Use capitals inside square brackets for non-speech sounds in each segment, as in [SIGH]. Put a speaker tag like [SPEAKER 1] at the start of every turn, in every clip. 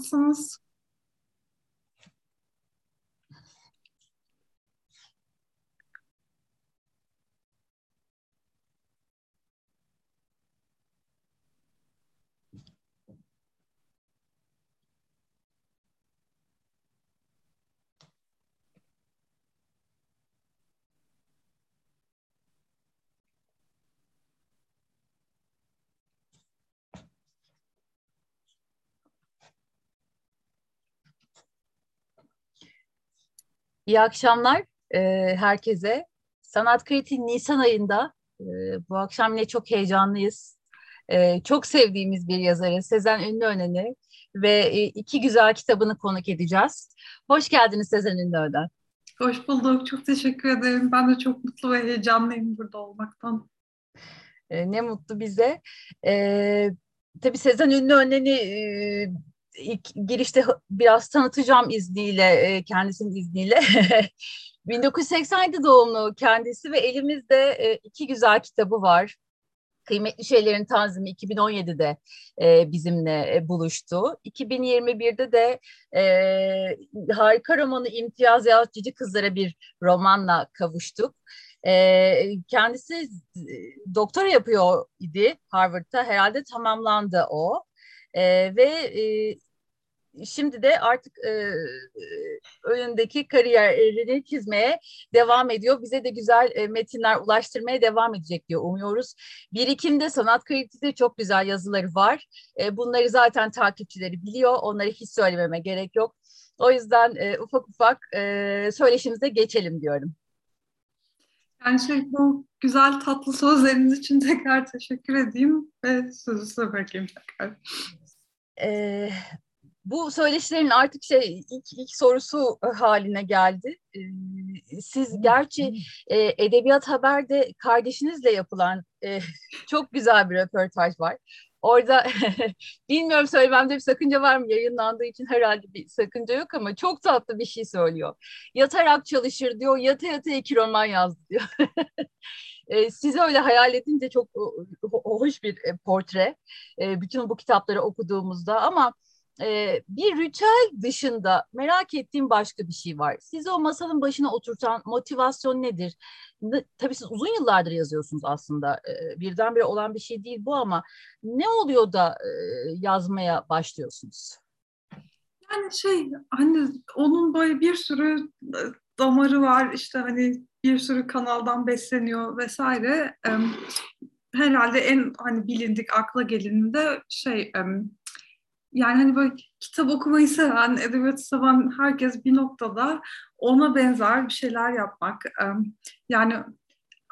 [SPEAKER 1] sens.
[SPEAKER 2] İyi akşamlar e, herkese. Sanat Kritiği Nisan ayında e, bu akşam yine çok heyecanlıyız. E, çok sevdiğimiz bir yazarı Sezen Ünlüören'i ve e, iki güzel kitabını konuk edeceğiz. Hoş geldiniz Sezen Ünlüören.
[SPEAKER 1] Hoş bulduk. Çok teşekkür ederim. Ben de çok mutlu ve heyecanlıyım burada olmaktan.
[SPEAKER 2] E, ne mutlu bize. E, tabii Sezen Ünlüören'i e, ilk girişte biraz tanıtacağım izniyle, e, kendisinin izniyle. [LAUGHS] 1987 doğumlu kendisi ve elimizde e, iki güzel kitabı var. Kıymetli Şeylerin Tanzimi 2017'de e, bizimle buluştu. 2021'de de harika romanı İmtiyaz Yahut Cici Kızlara bir romanla kavuştuk. Kendisi doktora yapıyor idi Harvard'da. Herhalde tamamlandı o. E, ve e, şimdi de artık e, önündeki kariyerini çizmeye devam ediyor. Bize de güzel e, metinler ulaştırmaya devam edecek diyor umuyoruz. Birikimde sanat kritisi çok güzel yazıları var. E, bunları zaten takipçileri biliyor. Onları hiç söylememe gerek yok. O yüzden e, ufak ufak e, söyleşimize geçelim diyorum.
[SPEAKER 1] Yani şey bu güzel tatlı sözleriniz için tekrar teşekkür edeyim ve sözü size bırakayım tekrar.
[SPEAKER 2] Ee, bu söyleşilerin artık şey ilk, ilk sorusu e, haline geldi. Ee, siz gerçi e, Edebiyat Haber'de kardeşinizle yapılan e, [LAUGHS] çok güzel bir röportaj var. Orada [LAUGHS] bilmiyorum söylememde bir sakınca var mı? Yayınlandığı için herhalde bir sakınca yok ama çok tatlı bir şey söylüyor. Yatarak çalışır diyor, yata yata iki roman yazdı diyor. [LAUGHS] sizi öyle hayal edince çok hoş bir portre. bütün bu kitapları okuduğumuzda ama e, bir ritüel dışında merak ettiğim başka bir şey var. Sizi o masanın başına oturtan motivasyon nedir? Ne, tabii siz uzun yıllardır yazıyorsunuz aslında. E, birdenbire olan bir şey değil bu ama ne oluyor da e, yazmaya başlıyorsunuz?
[SPEAKER 1] Yani şey hani onun böyle bir sürü damarı var işte hani bir sürü kanaldan besleniyor vesaire. herhalde en hani bilindik akla gelininde şey yani hani böyle kitap okumayı seven, edebiyatı seven herkes bir noktada ona benzer bir şeyler yapmak. Yani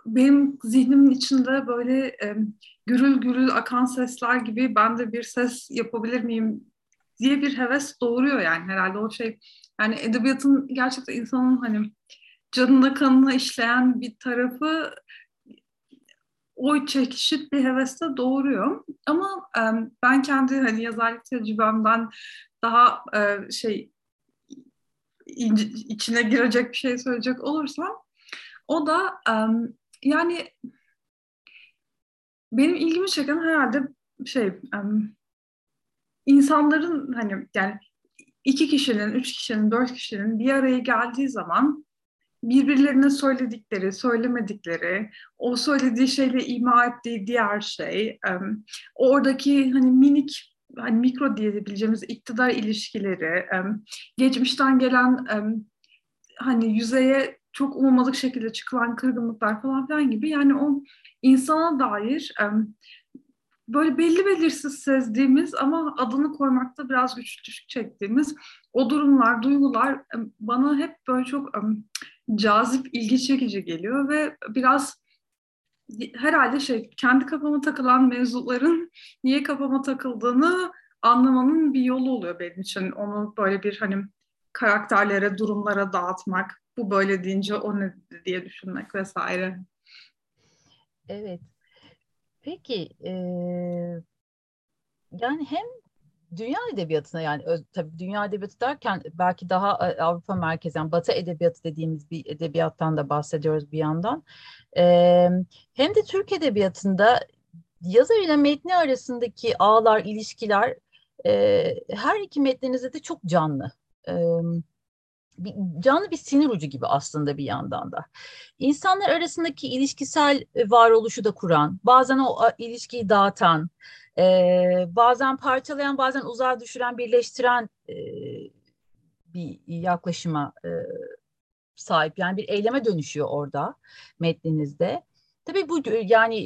[SPEAKER 1] benim zihnimin içinde böyle gürül gürül akan sesler gibi ben de bir ses yapabilir miyim diye bir heves doğuruyor yani herhalde o şey. Yani edebiyatın gerçekten insanın hani canına kanına işleyen bir tarafı o çekişit bir heveste doğuruyor. Ama e, ben kendi hani yazarlık tecrübemden daha e, şey ince, içine girecek bir şey söyleyecek olursam o da e, yani benim ilgimi çeken herhalde şey e, insanların hani yani iki kişinin, üç kişinin, dört kişinin bir araya geldiği zaman birbirlerine söyledikleri, söylemedikleri, o söylediği şeyle ima ettiği diğer şey, oradaki hani minik hani mikro diyebileceğimiz iktidar ilişkileri, geçmişten gelen hani yüzeye çok umulmadık şekilde çıkılan kırgınlıklar falan filan gibi yani o insana dair böyle belli belirsiz sezdiğimiz ama adını koymakta biraz güçlük çektiğimiz o durumlar, duygular bana hep böyle çok cazip, ilgi çekici geliyor ve biraz herhalde şey kendi kafama takılan mevzuların niye kafama takıldığını anlamanın bir yolu oluyor benim için. Onu böyle bir hani karakterlere, durumlara dağıtmak, bu böyle deyince o ne diye düşünmek vesaire.
[SPEAKER 2] Evet. Peki, e, yani hem dünya edebiyatına yani tabii dünya edebiyatı derken belki daha e, Avrupa merkezi yani Batı edebiyatı dediğimiz bir edebiyattan da bahsediyoruz bir yandan. Ee, hem de Türk edebiyatında yazar ile metni arasındaki ağlar, ilişkiler E, her iki metninizde de çok canlı. E, bir, canlı bir sinir ucu gibi aslında bir yandan da. İnsanlar arasındaki ilişkisel varoluşu da kuran, bazen o ilişkiyi dağıtan, e, bazen parçalayan, bazen uzağa düşüren, birleştiren e, bir yaklaşıma e, sahip. Yani bir eyleme dönüşüyor orada metninizde. Tabii bu yani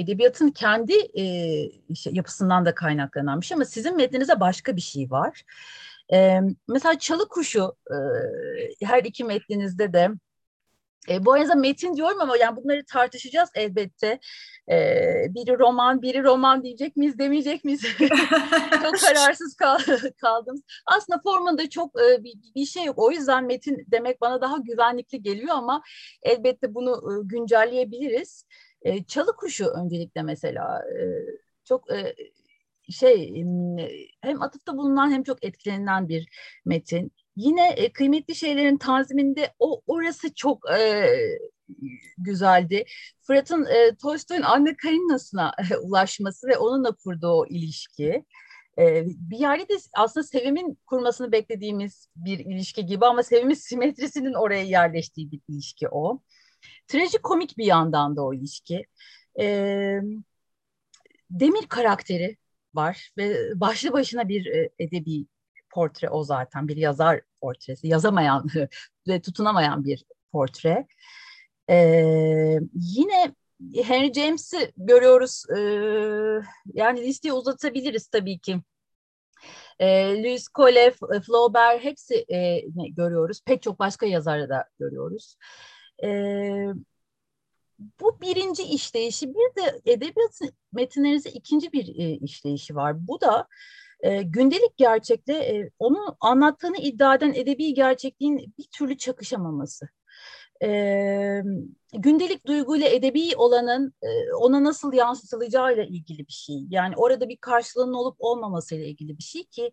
[SPEAKER 2] edebiyatın kendi e, yapısından da kaynaklanan bir şey ama sizin metninize başka bir şey var. E, mesela Çalı Kuşu e, her iki metninizde de e, bu arada metin diyorum ama yani bunları tartışacağız elbette. E, biri roman, biri roman diyecek miyiz, demeyecek miyiz? [LAUGHS] çok kararsız kal kaldım. Aslında formunda çok e, bir, bir şey yok. O yüzden metin demek bana daha güvenlikli geliyor ama elbette bunu e, güncelleyebiliriz. E, Çalı kuşu öncelikle mesela e, çok e, şey hem atıfta bulunan hem çok etkilenilen bir metin. Yine e, kıymetli şeylerin tanziminde o orası çok e, güzeldi. Fırat'ın e, Tolstoy'un Anne Karenina'sına e, ulaşması ve onunla kurduğu o ilişki. E, bir yerde de aslında Sevim'in kurmasını beklediğimiz bir ilişki gibi ama Sevim'in simetrisinin oraya yerleştiği bir ilişki o. Trajikomik bir yandan da o ilişki. E, Demir karakteri var ve başlı başına bir e, edebi portre o zaten bir yazar portresi yazamayan [LAUGHS] ve tutunamayan bir portre. Ee, yine Henry James'i görüyoruz. Ee, yani listeyi uzatabiliriz tabii ki. Ee, Louis Cole, Flaubert hepsi e, görüyoruz. Pek çok başka yazarı da görüyoruz. Ee, bu birinci işleyişi bir de edebiyat metinlerinizde ikinci bir e, işleyişi var. Bu da e, gündelik gerçekle e, onu anlattığını iddia eden edebi gerçekliğin bir türlü çakışamaması. E, gündelik duyguyla edebi olanın e, ona nasıl yansıtılacağıyla ilgili bir şey. Yani orada bir karşılığının olup olmamasıyla ilgili bir şey ki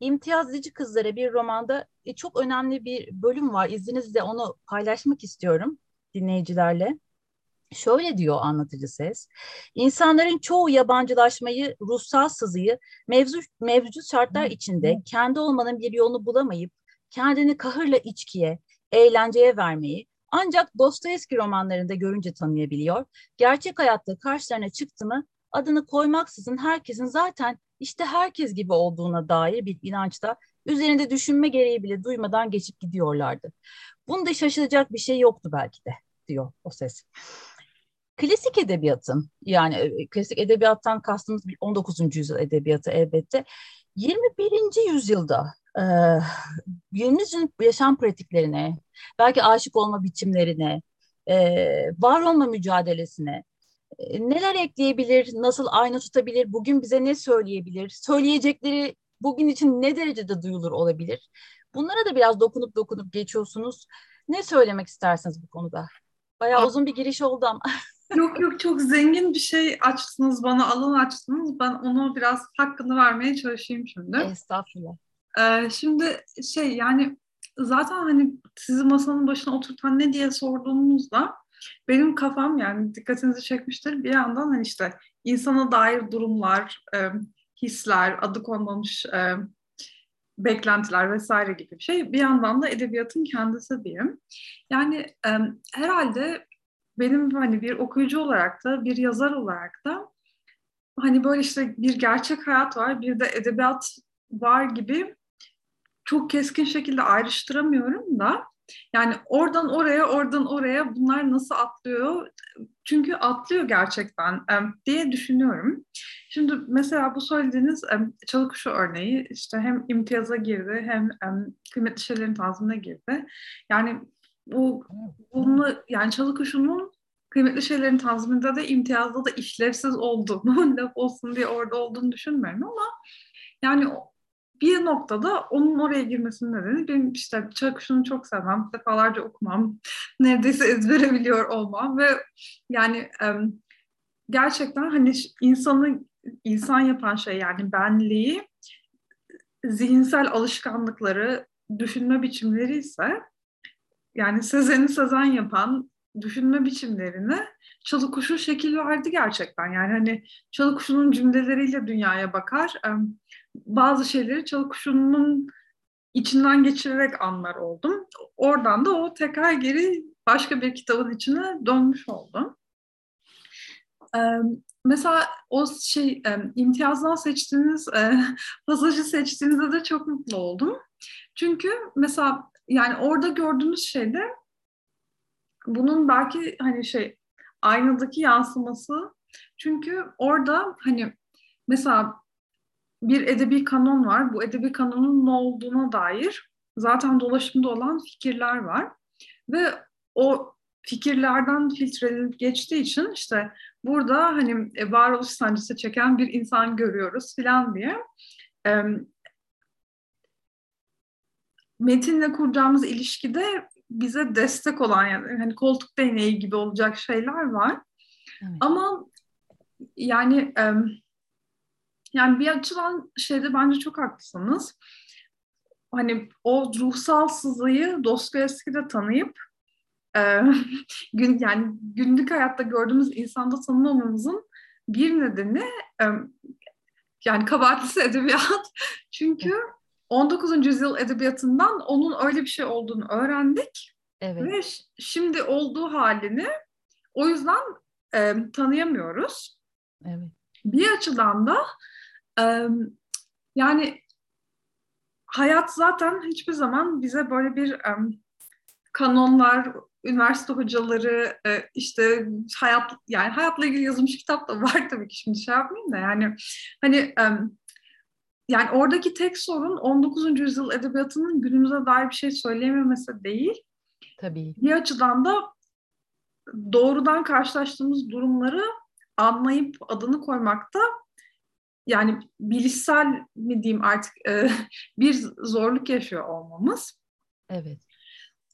[SPEAKER 2] İmtiyaz Edici Kızlara bir romanda e, çok önemli bir bölüm var. İzninizle onu paylaşmak istiyorum dinleyicilerle. Şöyle diyor anlatıcı ses, insanların çoğu yabancılaşmayı, ruhsal sızıyı mevzu, mevcut şartlar içinde kendi olmanın bir yolunu bulamayıp kendini kahırla içkiye, eğlenceye vermeyi ancak Dostoyevski romanlarında görünce tanıyabiliyor. Gerçek hayatta karşılarına çıktı mı adını koymaksızın herkesin zaten işte herkes gibi olduğuna dair bir inançta üzerinde düşünme gereği bile duymadan geçip gidiyorlardı. Bunda şaşılacak bir şey yoktu belki de diyor o ses klasik edebiyatın yani e, klasik edebiyattan kastımız 19. yüzyıl edebiyatı elbette 21. yüzyılda e, günümüz yaşam pratiklerine, belki aşık olma biçimlerine, e, var olma mücadelesine e, neler ekleyebilir, nasıl aynı tutabilir, bugün bize ne söyleyebilir, söyleyecekleri bugün için ne derecede duyulur olabilir? Bunlara da biraz dokunup dokunup geçiyorsunuz. Ne söylemek istersiniz bu konuda? Bayağı uzun bir giriş oldu ama. [LAUGHS]
[SPEAKER 1] Yok yok çok zengin bir şey açtınız bana, alan açtınız. Ben onu biraz hakkını vermeye çalışayım şimdi.
[SPEAKER 2] Estağfurullah.
[SPEAKER 1] Ee, şimdi şey yani zaten hani sizi masanın başına oturtan ne diye sorduğumuzda benim kafam yani dikkatinizi çekmiştir. Bir yandan hani işte insana dair durumlar, e, hisler, adı konmamış e, beklentiler vesaire gibi bir şey. Bir yandan da edebiyatın kendisi diyeyim. Yani e, herhalde benim hani bir okuyucu olarak da bir yazar olarak da hani böyle işte bir gerçek hayat var bir de edebiyat var gibi çok keskin şekilde ayrıştıramıyorum da yani oradan oraya oradan oraya bunlar nasıl atlıyor çünkü atlıyor gerçekten diye düşünüyorum. Şimdi mesela bu söylediğiniz Çalıkuşu örneği işte hem imtiyaza girdi hem kıymetli şeylerin tanzimine girdi. Yani bu bunu yani çalı kuşunun kıymetli şeylerin tanziminde de imtiyazda da işlevsiz olduğunu, [LAUGHS] laf olsun diye orada olduğunu düşünmüyorum ama yani bir noktada onun oraya girmesinin nedeni benim işte Çakış'ını çok sevmem, defalarca okumam, [LAUGHS] neredeyse ezbere biliyor olmam ve yani gerçekten hani insanı insan yapan şey yani benliği zihinsel alışkanlıkları, düşünme biçimleri ise yani Sezen'i Sezen yapan düşünme biçimlerine çalı kuşu şekil verdi gerçekten. Yani hani çalı kuşunun cümleleriyle dünyaya bakar. bazı şeyleri çalı kuşunun içinden geçirerek anlar oldum. Oradan da o tekrar geri başka bir kitabın içine dönmüş oldum. Mesela o şey imtiyazdan seçtiğiniz e, [LAUGHS] pasajı seçtiğinizde de çok mutlu oldum. Çünkü mesela yani orada gördüğünüz şeyde bunun belki hani şey aynadaki yansıması çünkü orada hani mesela bir edebi kanon var. Bu edebi kanonun ne olduğuna dair zaten dolaşımda olan fikirler var. Ve o fikirlerden filtrelenip geçtiği için işte burada hani e, varoluş sancısı çeken bir insan görüyoruz filan diye metinle kuracağımız ilişkide bize destek olan yani hani koltuk değneği gibi olacak şeyler var. Evet. Ama yani e, yani bir açıdan şeyde bence çok haklısınız. Hani o ruhsal sızıyı Dostoyevski'de tanıyıp e, [LAUGHS] gün yani günlük hayatta gördüğümüz insanda tanımamamızın bir nedeni e, yani kabahatlisi edebiyat. [LAUGHS] Çünkü 19. yüzyıl edebiyatından onun öyle bir şey olduğunu öğrendik. Evet. Ve şimdi olduğu halini o yüzden e, tanıyamıyoruz. Evet. Bir açıdan da e, yani hayat zaten hiçbir zaman bize böyle bir e, kanonlar, üniversite hocaları e, işte hayat yani hayatla ilgili yazılmış kitap da var tabii ki şimdi şey yapmayayım da yani hani e, yani oradaki tek sorun 19. yüzyıl edebiyatının günümüze dair bir şey söyleyememesi değil.
[SPEAKER 2] Tabii.
[SPEAKER 1] Bir açıdan da doğrudan karşılaştığımız durumları anlayıp adını koymakta yani bilişsel mi diyeyim artık e, [LAUGHS] bir zorluk yaşıyor olmamız.
[SPEAKER 2] Evet.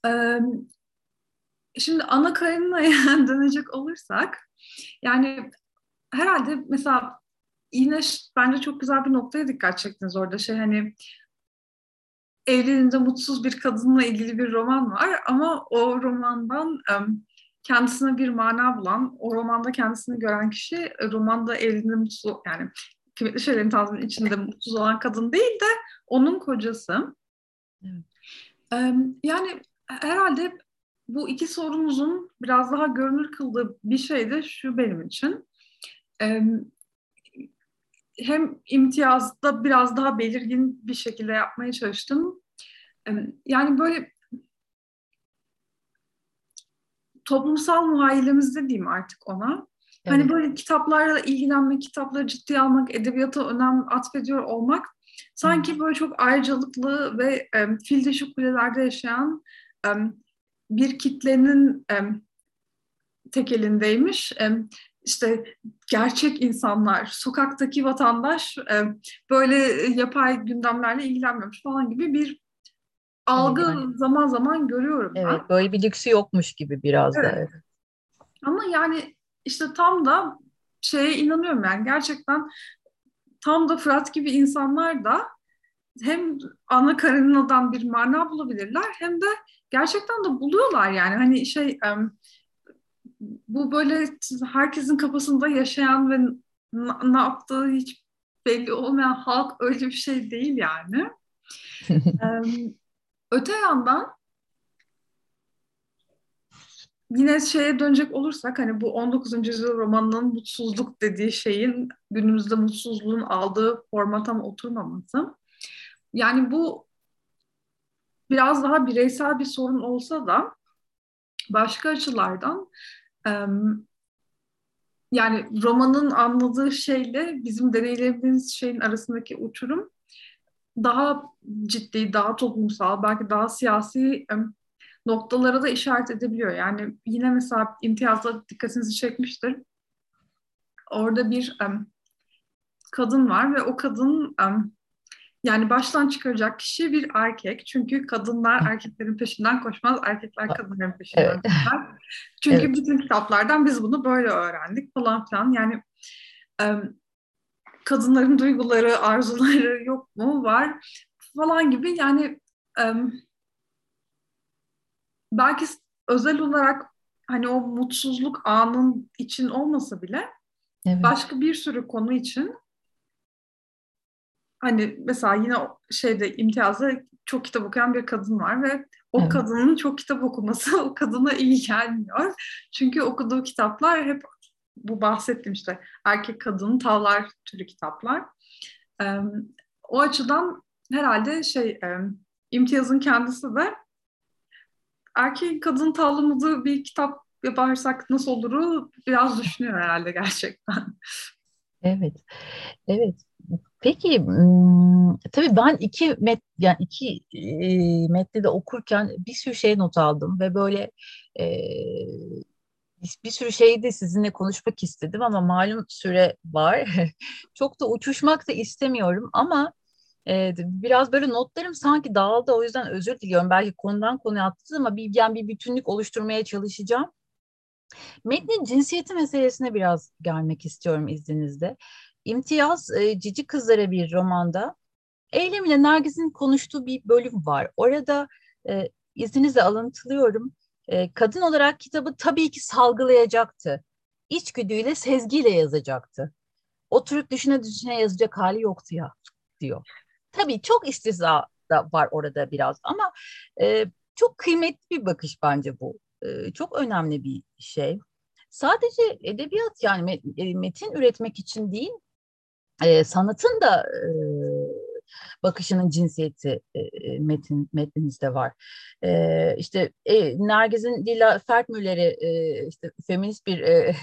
[SPEAKER 1] E, şimdi ana Karenina'ya [LAUGHS] dönecek olursak yani herhalde mesela yine bence çok güzel bir noktaya dikkat çektiniz orada şey hani evliliğinde mutsuz bir kadınla ilgili bir roman var ama o romandan kendisine bir mana bulan, o romanda kendisini gören kişi romanda evliliğinde mutsuz yani kıymetli şeylerin tazmin içinde mutsuz olan kadın değil de onun kocası. Evet. Yani herhalde bu iki sorumuzun biraz daha görünür kıldığı bir şey de şu benim için. Hem imtiyazda biraz daha belirgin bir şekilde yapmaya çalıştım. Yani böyle toplumsal muhayyilemizde diyeyim artık ona. Hani evet. Hani böyle kitaplarla ilgilenmek, kitapları ciddiye almak, edebiyata önem atfediyor olmak sanki böyle çok ayrıcalıklı ve e, fil dişi kulelerde yaşayan e, bir kitlenin e, tekelindeymiş. E, işte gerçek insanlar, sokaktaki vatandaş e, böyle yapay gündemlerle ilgilenmemiş falan gibi bir algı yani. zaman zaman görüyorum
[SPEAKER 2] ben. Evet, böyle bir lüksü yokmuş gibi biraz evet. da. Evet.
[SPEAKER 1] Ama yani işte tam da şeye inanıyorum yani gerçekten tam da Fırat gibi insanlar da hem ana karınından bir mana bulabilirler hem de gerçekten de buluyorlar yani hani şey bu böyle herkesin kafasında yaşayan ve ne yaptığı hiç belli olmayan halk öyle bir şey değil yani. [LAUGHS] öte yandan yine şeye dönecek olursak hani bu 19. yüzyıl romanının mutsuzluk dediği şeyin günümüzde mutsuzluğun aldığı forma tam oturmaması. Yani bu biraz daha bireysel bir sorun olsa da başka açılardan yani romanın anladığı şeyle bizim deneyimlediğimiz şeyin arasındaki uçurum daha ciddi, daha toplumsal, belki daha siyasi noktalara da işaret edebiliyor. Yani yine mesela imtiyazda dikkatinizi çekmiştir. Orada bir kadın var ve o kadın yani baştan çıkaracak kişi bir erkek. Çünkü kadınlar erkeklerin peşinden koşmaz, erkekler kadınların peşinden evet. koşar. [LAUGHS] Çünkü evet. bütün kitaplardan biz bunu böyle öğrendik falan filan. Yani kadınların duyguları, arzuları yok mu? Var falan gibi. Yani belki özel olarak hani o mutsuzluk anın için olmasa bile evet. başka bir sürü konu için hani mesela yine şeyde imtiyazda çok kitap okuyan bir kadın var ve o evet. kadının çok kitap okuması [LAUGHS] o kadına iyi gelmiyor. Çünkü okuduğu kitaplar hep bu bahsettiğim işte erkek kadın tavlar türü kitaplar. Ee, o açıdan herhalde şey e, imtiyazın kendisi de erkek kadın tavlamadığı bir kitap yaparsak nasıl oluru biraz düşünüyor herhalde gerçekten.
[SPEAKER 2] Evet, evet. Peki, tabii ben iki met yani iki e, metni de okurken bir sürü şey not aldım ve böyle e, bir sürü şeyi de sizinle konuşmak istedim ama malum süre var. [LAUGHS] Çok da uçuşmak da istemiyorum ama e, biraz böyle notlarım sanki dağıldı o yüzden özür diliyorum. Belki konudan konuya attım ama bir, yani bir bütünlük oluşturmaya çalışacağım. Metnin cinsiyeti meselesine biraz gelmek istiyorum izninizle. İmtiyaz e, Cici Kızlara bir romanda Eylem ile Nergis'in konuştuğu bir bölüm var. Orada e, izninizle alıntılıyorum. E, kadın olarak kitabı tabii ki salgılayacaktı. İçgüdüyle, sezgiyle yazacaktı. Oturup düşüne düşüne yazacak hali yoktu ya diyor. Tabii çok istihza da var orada biraz ama e, çok kıymetli bir bakış bence bu. E, çok önemli bir şey. Sadece edebiyat yani e, metin üretmek için değil, e, sanatın da e, bakışının cinsiyeti e, metin metninizde var. E, işte e, Nergiz'in Lila Fertmüller'i e, işte feminist bir e,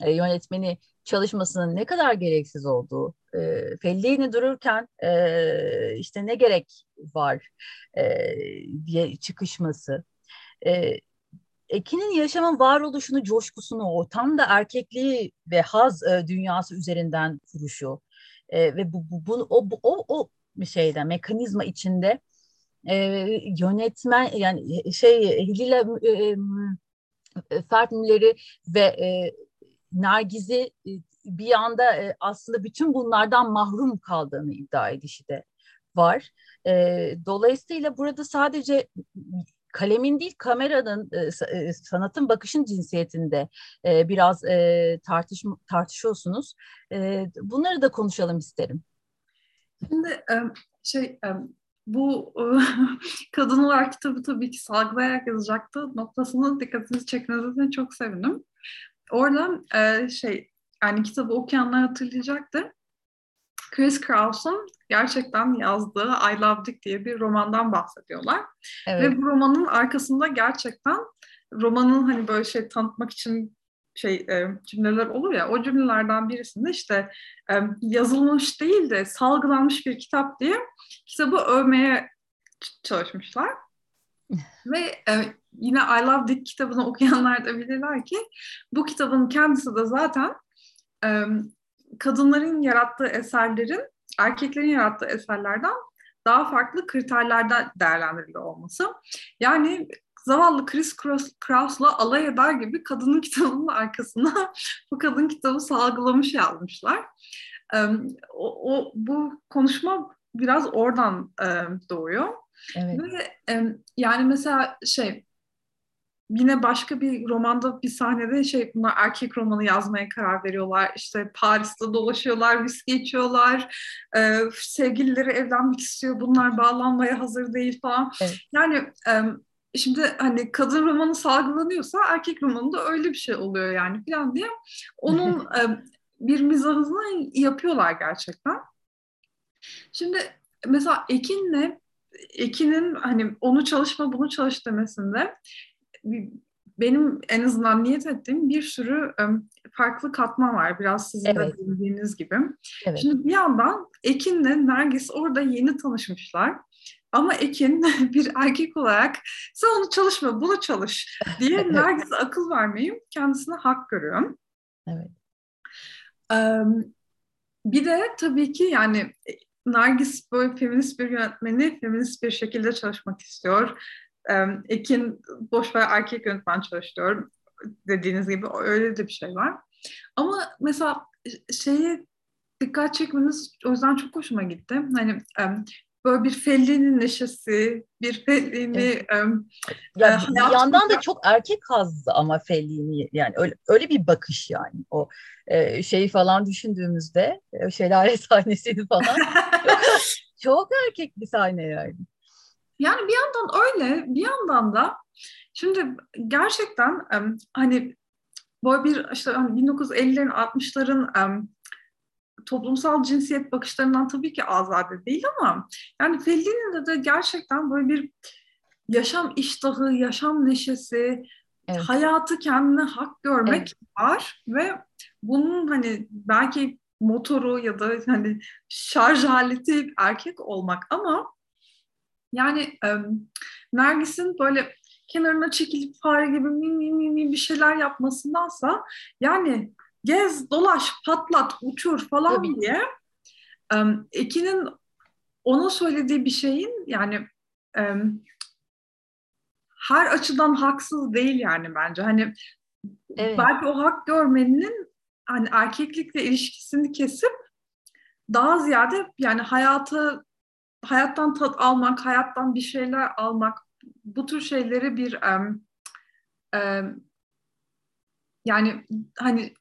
[SPEAKER 2] [LAUGHS] yönetmeni çalışmasının ne kadar gereksiz olduğu, e, Fellini dururken e, işte ne gerek var e, diye çıkışması, e, Ekin'in yaşamın varoluşunu, coşkusunu, o tam da erkekliği ve haz e, dünyası üzerinden kuruşu e, ve bu, bu, bu o, o, o bir şeyde mekanizma içinde e, yönetmen yani şey Hilal e, e, Fertmüller'i ve e, Nergiz'i e, bir anda e, aslında bütün bunlardan mahrum kaldığını iddia edişi de var. E, dolayısıyla burada sadece kalemin değil kameranın e, e, sanatın bakışın cinsiyetinde e, biraz tartış tartışıyorsunuz. Bunları da konuşalım isterim.
[SPEAKER 1] Şimdi şey bu [LAUGHS] kadın olarak kitabı tabii ki salgılayarak yazacaktı noktasını dikkatinizi çekmenizi çok sevindim. Orada e, şey yani kitabı okuyanlar hatırlayacaktır. Chris Kraus'un gerçekten yazdığı I Love Dick diye bir romandan bahsediyorlar. Evet. Ve bu romanın arkasında gerçekten romanın hani böyle şey tanıtmak için şey e, cümleler olur ya o cümlelerden birisinde işte e, yazılmış değil de salgılanmış bir kitap diye kitabı övmeye çalışmışlar. [LAUGHS] Ve e, yine I Love Dick kitabını [LAUGHS] okuyanlar da bilirler ki bu kitabın kendisi de zaten e, kadınların yarattığı eserlerin erkeklerin yarattığı eserlerden daha farklı kriterlerden değerlendiriliyor olması. Yani zavallı Chris Kraus'la alay eder gibi kadının [LAUGHS] kitabının arkasına bu kadın kitabı salgılamış yazmışlar. O, o bu konuşma biraz oradan doğuyor. Evet. Ve yani mesela şey yine başka bir romanda bir sahnede şey bunlar erkek romanı yazmaya karar veriyorlar. İşte Paris'te dolaşıyorlar, viski içiyorlar. E, sevgilileri evlenmek istiyor. Bunlar bağlanmaya hazır değil falan. Evet. Yani e, şimdi hani kadın romanı salgılanıyorsa erkek romanı da öyle bir şey oluyor yani falan diye. Onun [LAUGHS] e, bir mizahını yapıyorlar gerçekten. Şimdi mesela Ekin'le Ekin'in hani onu çalışma bunu çalış demesinde benim en azından niyet ettiğim bir sürü farklı katman var. Biraz sizin evet. de bildiğiniz gibi. Evet. Şimdi bir yandan Ekin'le Nergis orada yeni tanışmışlar. Ama Ekin [LAUGHS] bir erkek olarak sen onu çalışma, bunu çalış diye [LAUGHS] Nergis'e akıl vermeyi kendisine hak görüyorum. Evet. Bir de tabii ki yani e, Nergis böyle feminist bir yönetmeni feminist bir şekilde çalışmak istiyor. Ekin boşver erkek yönetmen çalışıyor dediğiniz gibi öyle de bir şey var. Ama mesela şeyi dikkat çekmeniz o yüzden çok hoşuma gitti. Hani böyle bir Fellini neşesi, bir Fellini evet. um,
[SPEAKER 2] ya, e, bir yandan da çok erkek hazzı ama Fellini yani öyle, öyle bir bakış yani o e, şeyi falan düşündüğümüzde e, şelale [LAUGHS] sahnesini falan çok, [LAUGHS] çok erkek bir sahne yani.
[SPEAKER 1] Yani bir yandan öyle bir yandan da şimdi gerçekten hani böyle bir işte hani 1950'lerin 60'ların um, toplumsal cinsiyet bakışlarından tabii ki azade değil ama yani Fellini'de de gerçekten böyle bir yaşam iştahı, yaşam neşesi, evet. hayatı kendine hak görmek evet. var ve bunun hani belki motoru ya da hani şarj aleti erkek olmak ama yani e, Nergis'in böyle kenarına çekilip fare gibi mi mi mi mi bir şeyler yapmasındansa yani gez, dolaş, patlat, uçur falan Tabii. diye um, Ekin'in ona söylediği bir şeyin yani um, her açıdan haksız değil yani bence. Hani evet. belki o hak görmenin hani erkeklikle ilişkisini kesip daha ziyade yani hayatı hayattan tat almak, hayattan bir şeyler almak bu tür şeyleri bir um, um, yani hani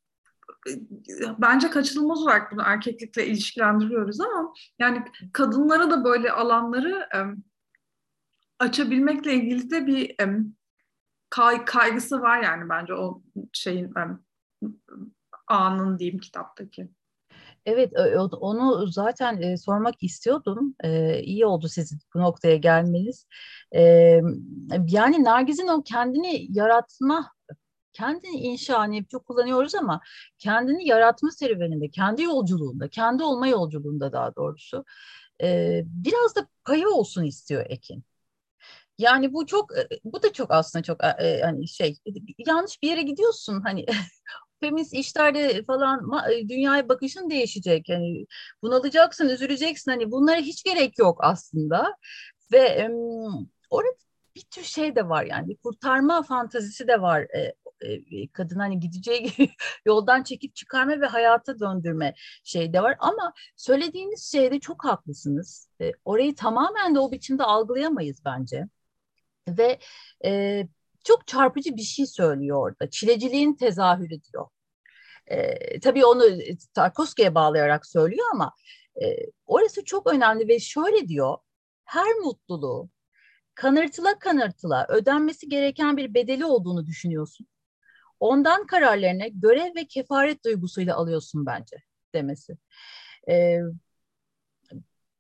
[SPEAKER 1] bence kaçınılmaz olarak bunu erkeklikle ilişkilendiriyoruz ama yani kadınlara da böyle alanları um, açabilmekle ilgili de bir um, kay, kaygısı var yani bence o şeyin um, anın diyeyim kitaptaki.
[SPEAKER 2] Evet, onu zaten sormak istiyordum. İyi oldu sizin bu noktaya gelmeniz. Yani Nergiz'in o kendini yaratma kendini inşa hani çok kullanıyoruz ama kendini yaratma serüveninde, kendi yolculuğunda, kendi olma yolculuğunda daha doğrusu biraz da payı olsun istiyor Ekin. Yani bu çok bu da çok aslında çok hani şey yanlış bir yere gidiyorsun hani [LAUGHS] feminist işlerde falan dünyaya bakışın değişecek. Yani bunalacaksın, üzüleceksin. Hani bunlara hiç gerek yok aslında. Ve e, orada bir tür şey de var yani bir kurtarma fantazisi de var e, e, kadın hani gideceği [LAUGHS] yoldan çekip çıkarma ve hayata döndürme şey de var ama söylediğiniz şeyde çok haklısınız. E, orayı tamamen de o biçimde algılayamayız bence. Ve e, çok çarpıcı bir şey söylüyor orada. Çileciliğin tezahürü diyor. E, tabii onu Tarkovski'ye bağlayarak söylüyor ama e, orası çok önemli ve şöyle diyor. Her mutluluğu kanırtıla kanırtıla ödenmesi gereken bir bedeli olduğunu düşünüyorsun. Ondan kararlarını görev ve kefaret duygusuyla alıyorsun bence demesi. Ee,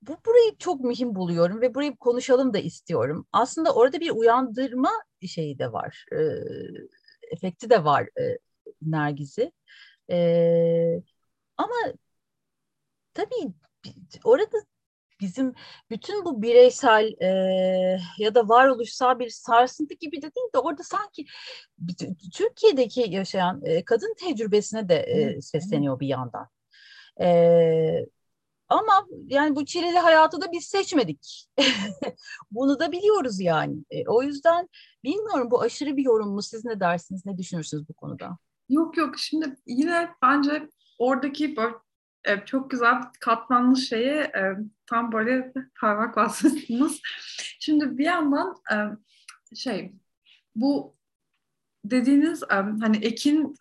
[SPEAKER 2] bu burayı çok mühim buluyorum ve burayı konuşalım da istiyorum. Aslında orada bir uyandırma şeyi de var, e, efekti de var e, Nergiz'i. E, ama tabii orada bizim bütün bu bireysel e, ya da varoluşsal bir sarsıntı gibi de değil de orada sanki Türkiye'deki yaşayan e, kadın tecrübesine de e, sesleniyor bir yandan. E, ama yani bu çileli hayatı da biz seçmedik. [LAUGHS] Bunu da biliyoruz yani. E, o yüzden bilmiyorum bu aşırı bir yorum mu? Siz ne dersiniz? Ne düşünürsünüz bu konuda?
[SPEAKER 1] Yok yok şimdi yine bence oradaki böyle e, çok güzel katmanlı şeye e, tam böyle parmak bastınız. [LAUGHS] Şimdi bir yandan e, şey bu dediğiniz e, hani Ekin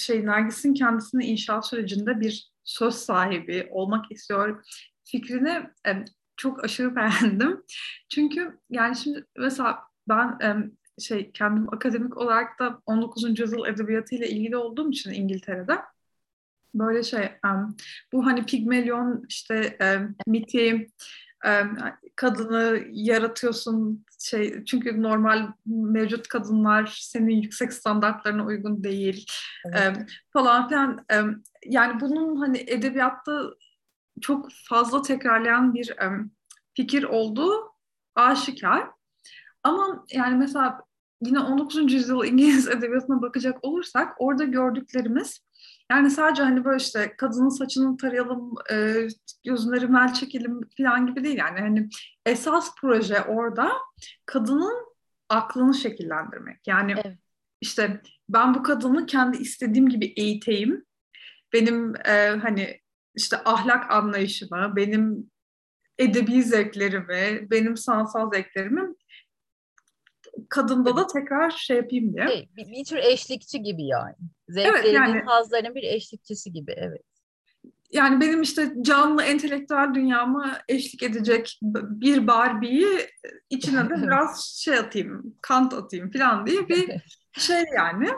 [SPEAKER 1] şey Nergis'in kendisini inşaat sürecinde bir söz sahibi olmak istiyor fikrini e, çok aşırı [LAUGHS] beğendim. Çünkü yani şimdi mesela ben e, şey kendim akademik olarak da 19. yüzyıl edebiyatıyla ilgili olduğum için İngiltere'de böyle şey bu hani Pigmalion işte miti kadını yaratıyorsun şey çünkü normal mevcut kadınlar senin yüksek standartlarına uygun değil evet. um, falan filan um, yani bunun hani edebiyatta çok fazla tekrarlayan bir um, fikir olduğu aşikar ama yani mesela yine 19. yüzyıl İngiliz [LAUGHS] edebiyatına bakacak olursak orada gördüklerimiz yani sadece hani böyle işte kadının saçını tarayalım, e, gözüne rimel çekelim falan gibi değil. Yani hani esas proje orada kadının aklını şekillendirmek. Yani evet. işte ben bu kadını kendi istediğim gibi eğiteyim. Benim e, hani işte ahlak anlayışımı, benim edebi zevklerimi, benim sanatsal zevklerimi kadında da tekrar şey yapayım diye.
[SPEAKER 2] Şey, bir, bir tür eşlikçi gibi yani. Zevklerinin, evet, yani, hazlarının bir eşlikçisi gibi, evet.
[SPEAKER 1] Yani benim işte canlı entelektüel dünyama eşlik edecek bir Barbie'yi içine de [LAUGHS] biraz şey atayım, kant atayım falan diye bir [LAUGHS] şey yani.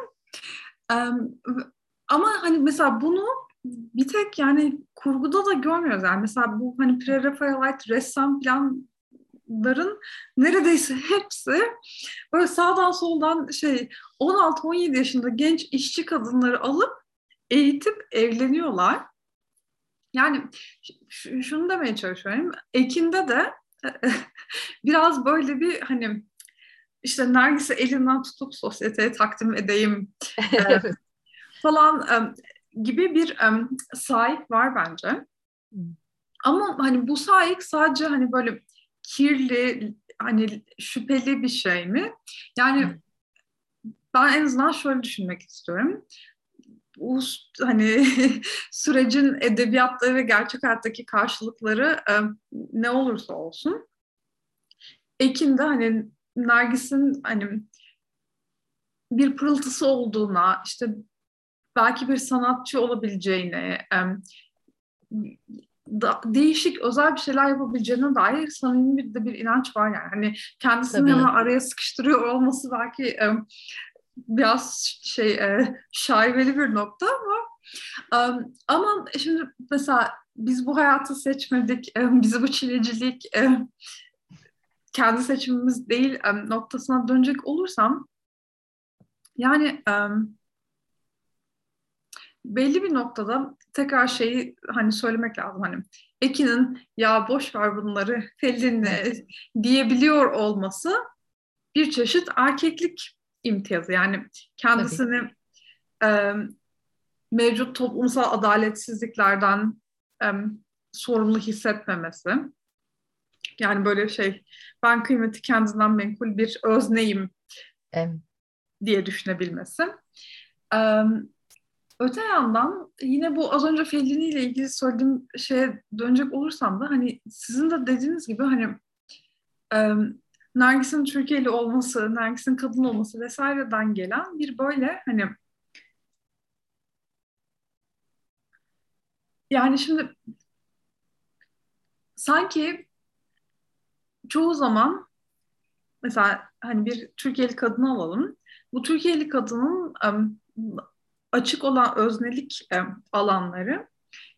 [SPEAKER 1] Ama hani mesela bunu bir tek yani kurguda da görmüyoruz. Yani mesela bu hani pre-Raphaelite ressam planların neredeyse hepsi böyle sağdan soldan şey 16-17 yaşında genç işçi kadınları alıp eğitip evleniyorlar. Yani şunu demeye çalışıyorum. Ekin'de de [LAUGHS] biraz böyle bir hani işte Nergis'i elinden tutup sosyeteye takdim edeyim [LAUGHS] falan gibi bir sahip var bence. Ama hani bu sahip sadece hani böyle kirli, hani şüpheli bir şey mi? Yani ben en azından şöyle düşünmek istiyorum. Bu hani [LAUGHS] sürecin edebiyatta ve gerçek hayattaki karşılıkları ne olursa olsun Ekin'de hani Nergis'in hani bir pırıltısı olduğuna, işte belki bir sanatçı olabileceğine, da, değişik özel bir şeyler yapabileceğine dair samimi bir de bir inanç var yani. Hani kendisini hemen araya sıkıştırıyor olması belki e, biraz şey e, şaibeli bir nokta ama e, ama şimdi mesela biz bu hayatı seçmedik, e, bizi bu çilecilik e, kendi seçimimiz değil e, noktasına dönecek olursam yani e, belli bir noktada tekrar şeyi hani söylemek lazım hani Ekin'in ya boş ver bunları Fellini [LAUGHS] diyebiliyor olması bir çeşit erkeklik imtiyazı yani kendisini e, mevcut toplumsal adaletsizliklerden e, sorumlu hissetmemesi yani böyle şey ben kıymeti kendinden menkul bir özneyim evet. diye düşünebilmesi. Ee, öte yandan yine bu az önce Fellini ile ilgili söylediğim şeye dönecek olursam da hani sizin de dediğiniz gibi hani e, Nergis'in Türkiye'li olması, Nergis'in kadın olması vesaireden gelen bir böyle hani yani şimdi sanki çoğu zaman mesela hani bir Türkiye'li kadını alalım. Bu Türkiye'li kadının açık olan öznelik um, alanları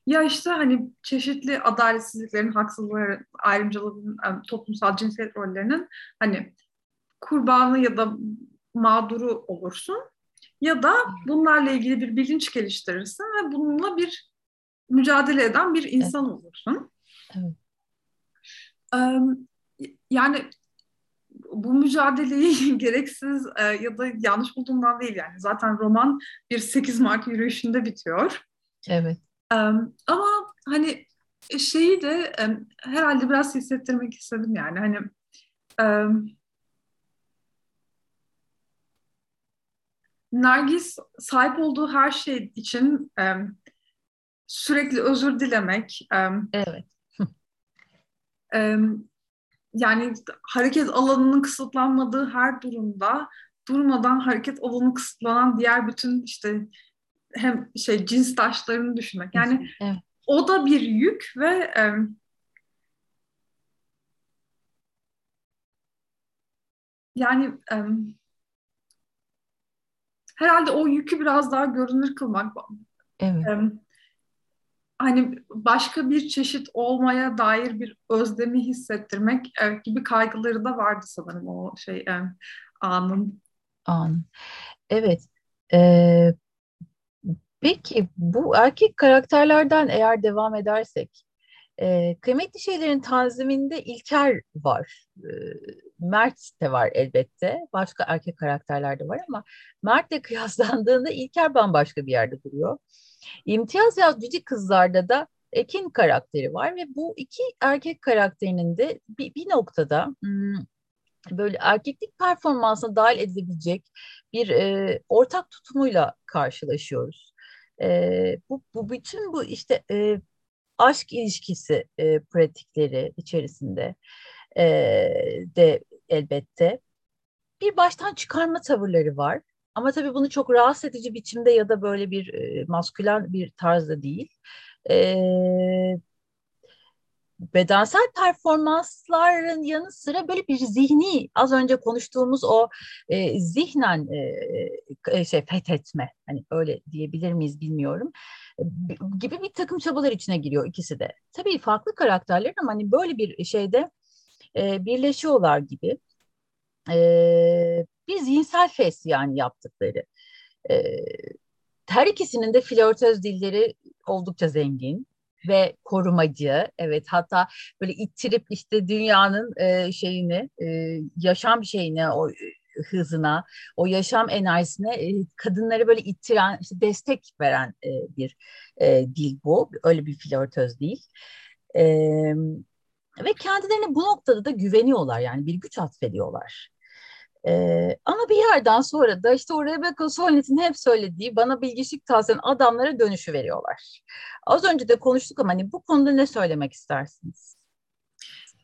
[SPEAKER 1] ya işte hani çeşitli adaletsizliklerin, haksızlıkların, ayrımcılığın, um, toplumsal cinsiyet rollerinin hani kurbanı ya da mağduru olursun ya da bunlarla ilgili bir bilinç geliştirirsin ve bununla bir mücadele eden bir insan evet. olursun. Evet. Yani bu mücadeleyi [LAUGHS] gereksiz e, ya da yanlış bulduğumdan değil yani. Zaten roman bir 8 Mart yürüyüşünde bitiyor.
[SPEAKER 2] Evet.
[SPEAKER 1] E, ama hani şeyi de e, herhalde biraz hissettirmek istedim yani. Hani e, Nergis sahip olduğu her şey için e, sürekli özür dilemek. E,
[SPEAKER 2] evet.
[SPEAKER 1] e, yani hareket alanının kısıtlanmadığı her durumda durmadan hareket alanı kısıtlanan diğer bütün işte hem şey cins taşlarını düşünmek. Yani evet. o da bir yük ve e, yani e, herhalde o yükü biraz daha görünür kılmak.
[SPEAKER 2] Evet. E,
[SPEAKER 1] hani başka bir çeşit olmaya dair bir özlemi hissettirmek evet, gibi kaygıları da vardı sanırım o şey yani, anın.
[SPEAKER 2] An. Evet. Ee, peki bu erkek karakterlerden eğer devam edersek e, kıymetli şeylerin tanziminde İlker var. E, Mert de var elbette. Başka erkek karakterler de var ama Mert'le kıyaslandığında İlker bambaşka bir yerde duruyor. İmtiyaz Yazgıcı Kızlar'da da Ekin karakteri var ve bu iki erkek karakterinin de bir, bir noktada hmm, böyle erkeklik performansına dahil edilebilecek bir e, ortak tutumuyla karşılaşıyoruz. E, bu, bu bütün bu işte e, aşk ilişkisi e, pratikleri içerisinde e, de elbette bir baştan çıkarma tavırları var. Ama tabii bunu çok rahatsız edici biçimde ya da böyle bir e, maskülen bir tarzda değil. E, bedensel performansların yanı sıra böyle bir zihni az önce konuştuğumuz o e, zihnen e, e şey fethetme hani öyle diyebilir miyiz bilmiyorum gibi bir takım çabalar içine giriyor ikisi de. Tabii farklı karakterler ama hani böyle bir şeyde e, birleşiyorlar gibi. E, bir zihinsel fes yani yaptıkları. E, her ikisinin de flörtöz dilleri oldukça zengin ve korumacı. Evet hatta böyle ittirip işte dünyanın e, şeyini, e, yaşam şeyine, o hızına, o yaşam enerjisine e, kadınları böyle ittiren, işte destek veren e, bir e, dil bu. Öyle bir flörtöz değil. E, ve kendilerine bu noktada da güveniyorlar yani bir güç atfediyorlar. Ee, ama bir yerden sonra da işte o Rebecca Solnit'in hep söylediği bana bilgiçlik tavsiyen adamlara dönüşü veriyorlar. Az önce de konuştuk ama hani bu konuda ne söylemek istersiniz?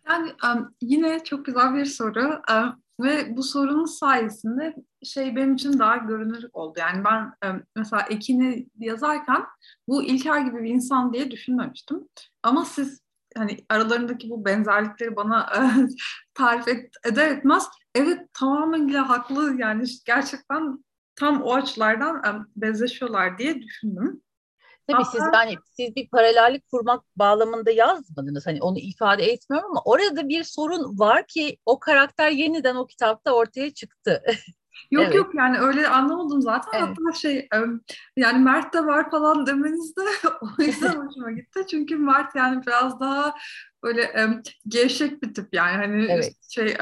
[SPEAKER 1] Yani um, yine çok güzel bir soru um, ve bu sorunun sayesinde şey benim için daha görünür oldu. Yani ben um, mesela Ekin'i yazarken bu İlker gibi bir insan diye düşünmemiştim. Ama siz hani aralarındaki bu benzerlikleri bana [LAUGHS] tarif et, eder etmez evet tamamen haklı yani gerçekten tam o açılardan benzeşiyorlar diye düşündüm.
[SPEAKER 2] Tabii Hatta, siz yani siz bir paralellik kurmak bağlamında yazmadınız. Hani onu ifade etmiyorum ama orada bir sorun var ki o karakter yeniden o kitapta ortaya çıktı. [LAUGHS]
[SPEAKER 1] Yok evet. yok yani öyle anlamadım zaten. Evet. Hatta şey yani Mert de var falan demeniz de [LAUGHS] o yüzden [LAUGHS] hoşuma gitti. Çünkü Mert yani biraz daha böyle gevşek bir tip yani hani evet. şey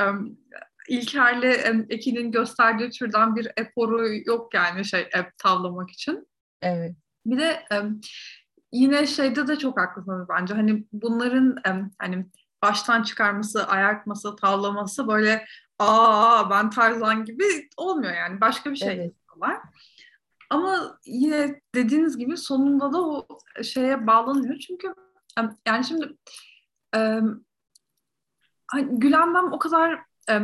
[SPEAKER 1] İlker'le Ekin'in gösterdiği türden bir eforu yok yani şey tavlamak için.
[SPEAKER 2] Evet.
[SPEAKER 1] Bir de yine şeyde de çok haklısınız bence. Hani bunların hani baştan çıkarması, ayartması, tavlaması böyle aa ben Tarzan gibi olmuyor yani. Başka bir şey evet. Ama yine dediğiniz gibi sonunda da o şeye bağlanıyor. Çünkü yani şimdi e, Gülen ben o kadar e,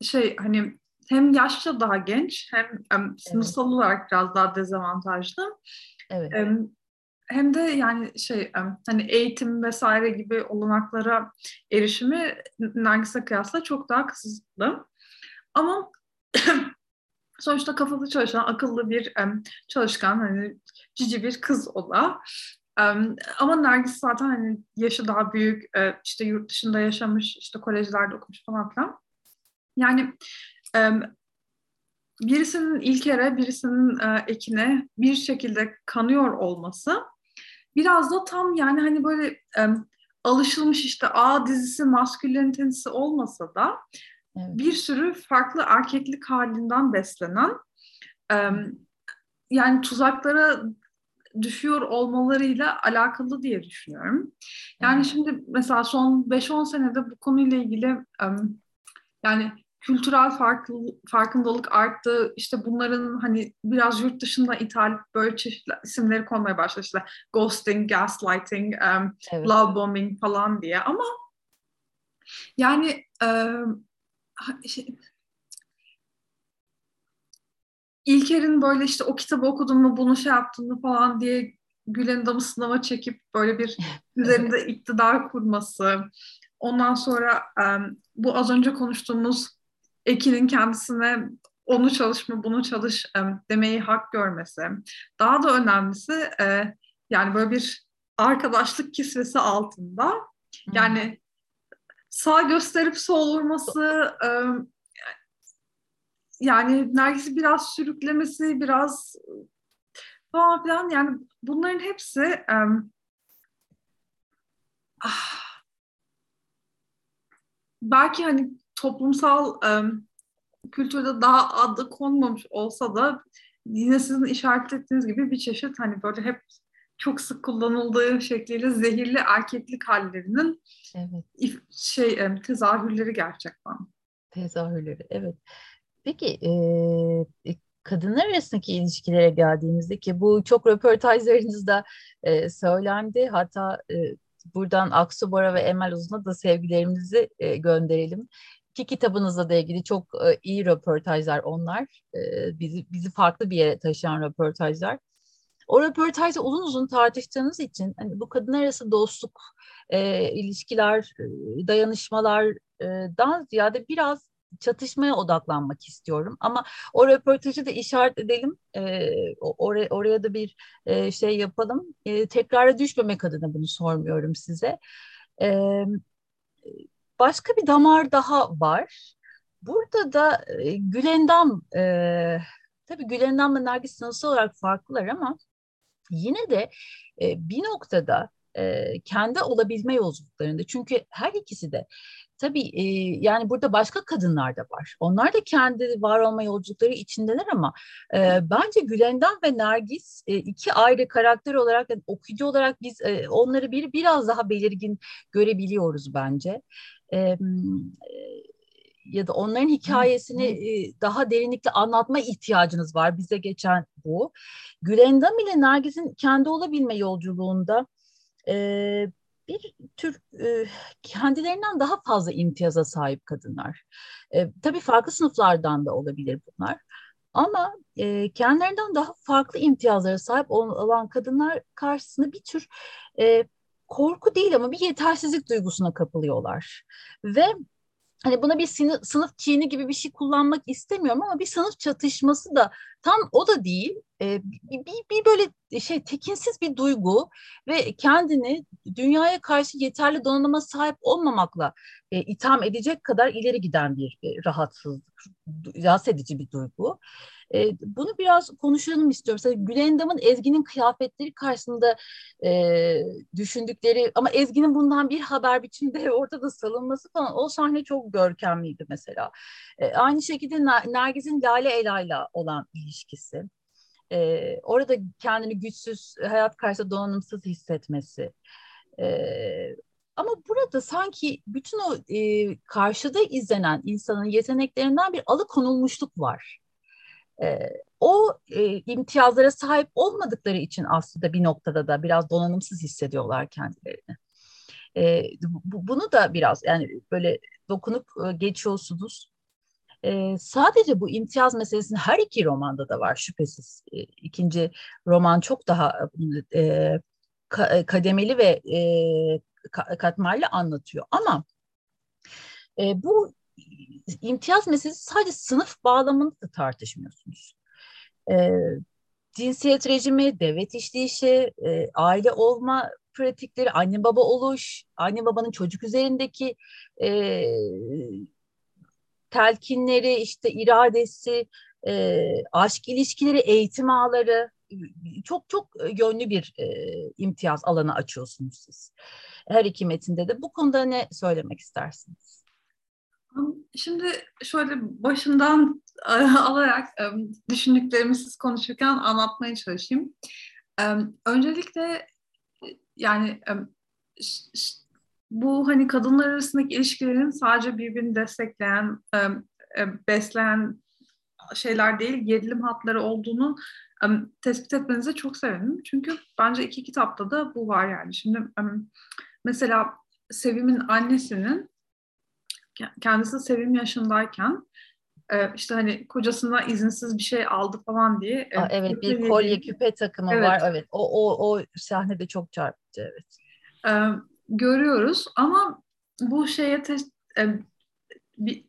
[SPEAKER 1] şey hani hem yaşça daha genç hem um, sınıfsal evet. olarak biraz daha dezavantajlı.
[SPEAKER 2] Evet.
[SPEAKER 1] Um, hem de yani şey hani eğitim vesaire gibi olanaklara erişimi Nergis'e kıyasla çok daha kısıtlı. Ama [CLEARS THROAT] sonuçta kafası çalışan, akıllı bir çalışkan, hani cici bir kız o da. Ama Nergis zaten hani yaşı daha büyük, e, işte yurt dışında yaşamış, işte kolejlerde okumuş falan filan. Yani birisinin İlker'e, birisinin e, Ekin'e bir şekilde kanıyor olması biraz da tam yani hani böyle alışılmış işte A dizisi maskülenitesi olmasa da evet. bir sürü farklı erkeklik halinden beslenen yani tuzaklara düşüyor olmalarıyla alakalı diye düşünüyorum. Yani evet. şimdi mesela son 5-10 senede bu konuyla ilgili yani kültürel farklı, farkındalık arttı. İşte bunların hani biraz yurt dışında ithal böyle çeşitli isimleri konmaya başladı. İşte ghosting, gaslighting, um, evet. love bombing falan diye. Ama yani um, şey, İlker'in böyle işte o kitabı okudun mu bunu şey yaptın mı falan diye Gülen Dam'ı sınava çekip böyle bir [LAUGHS] üzerinde iktidar kurması. Ondan sonra um, bu az önce konuştuğumuz Ekin'in kendisine onu çalışma, bunu çalış e, demeyi hak görmesi. Daha da önemlisi e, yani böyle bir arkadaşlık kisvesi altında yani sağ gösterip sol vurması e, yani Nergis'i biraz sürüklemesi, biraz falan filan yani bunların hepsi ah, belki hani toplumsal e, kültürde daha adı konmamış olsa da yine sizin işaret ettiğiniz gibi bir çeşit hani böyle hep çok sık kullanıldığı şekliyle zehirli erkeklik hallerinin evet. şey e, tezahürleri gerçekten.
[SPEAKER 2] Tezahürleri evet. Peki e, kadınlar arasındaki ilişkilere geldiğimizde ki bu çok röportajlarınızda e, söylendi. Hatta e, buradan Aksu Bora ve Emel Uzun'a da sevgilerimizi e, gönderelim. İki kitabınızla da ilgili çok e, iyi röportajlar onlar. E, bizi, bizi farklı bir yere taşıyan röportajlar. O röportajda uzun uzun tartıştığınız için hani bu kadınlar arası dostluk, e, ilişkiler, e, dayanışmalardan ziyade biraz çatışmaya odaklanmak istiyorum. Ama o röportajı da işaret edelim. E, oraya, oraya da bir e, şey yapalım. E, tekrara düşmemek adına bunu sormuyorum size. E, başka bir damar daha var. Burada da e, Gülendam, e, tabii Gülendam'la Nergis sınıfsal olarak farklılar ama yine de e, bir noktada e, kendi olabilme yolculuklarında çünkü her ikisi de tabii e, yani burada başka kadınlar da var. Onlar da kendi var olma yolculukları içindeler ama e, bence Gülendam ve Nergis e, iki ayrı karakter olarak yani okuyucu olarak biz e, onları bir biraz daha belirgin görebiliyoruz bence. E, ya da onların hikayesini e, daha derinlikle anlatma ihtiyacınız var. Bize geçen bu. Gülendam ile Nergis'in kendi olabilme yolculuğunda e, bir tür e, kendilerinden daha fazla imtiyaza sahip kadınlar. E, tabii farklı sınıflardan da olabilir bunlar. Ama e, kendilerinden daha farklı imtiyazlara sahip olan kadınlar karşısında bir tür e, korku değil ama bir yetersizlik duygusuna kapılıyorlar. Ve hani buna bir sınıf, sınıf kini gibi bir şey kullanmak istemiyorum ama bir sınıf çatışması da tam o da değil. E, bir, bir, böyle şey tekinsiz bir duygu ve kendini dünyaya karşı yeterli donanıma sahip olmamakla e, itham edecek kadar ileri giden bir e, rahatsızlık, rahatsız edici bir duygu. E, bunu biraz konuşalım istiyorum. Mesela Gülendam'ın Ezgi'nin kıyafetleri karşısında e, düşündükleri ama Ezgi'nin bundan bir haber biçimde [LAUGHS] ortada salınması falan o sahne çok görkemliydi mesela. E, aynı şekilde Nergis'in Lale Ela'yla olan ilişkisi. E, orada kendini güçsüz, hayat karşısında donanımsız hissetmesi. E, ama burada sanki bütün o e, karşıda izlenen insanın yeteneklerinden bir alıkonulmuşluk var. E, o e, imtiyazlara sahip olmadıkları için aslında bir noktada da biraz donanımsız hissediyorlar kendilerini. E, bu, bunu da biraz yani böyle dokunup e, geçiyorsunuz. E, sadece bu imtiyaz meselesinin her iki romanda da var şüphesiz. E, ikinci roman çok daha e, ka, kademeli ve e, katmerli anlatıyor. Ama e, bu imtiyaz meselesi sadece sınıf bağlamında da tartışmıyorsunuz. E, cinsiyet rejimi, devlet işleyişi, e, aile olma pratikleri, anne baba oluş, anne babanın çocuk üzerindeki e, telkinleri, işte iradesi, e, aşk ilişkileri, eğitim ağları çok çok yönlü bir e, imtiyaz alanı açıyorsunuz siz. Her iki metinde de bu konuda ne söylemek istersiniz?
[SPEAKER 1] Şimdi şöyle başından [LAUGHS] alarak düşündüklerimi siz konuşurken anlatmaya çalışayım. Öncelikle yani bu hani kadınlar arasındaki ilişkilerin sadece birbirini destekleyen, besleyen şeyler değil, gerilim hatları olduğunu tespit etmenize çok sevindim. Çünkü bence iki kitapta da bu var yani. Şimdi mesela Sevim'in annesinin kendisi Sevim yaşındayken işte hani kocasına izinsiz bir şey aldı falan diye.
[SPEAKER 2] Aa, evet bir kolye küpe takımı evet. var evet o, o, o sahnede çok çarpıcı evet.
[SPEAKER 1] Görüyoruz ama bu şeye te, e, bir,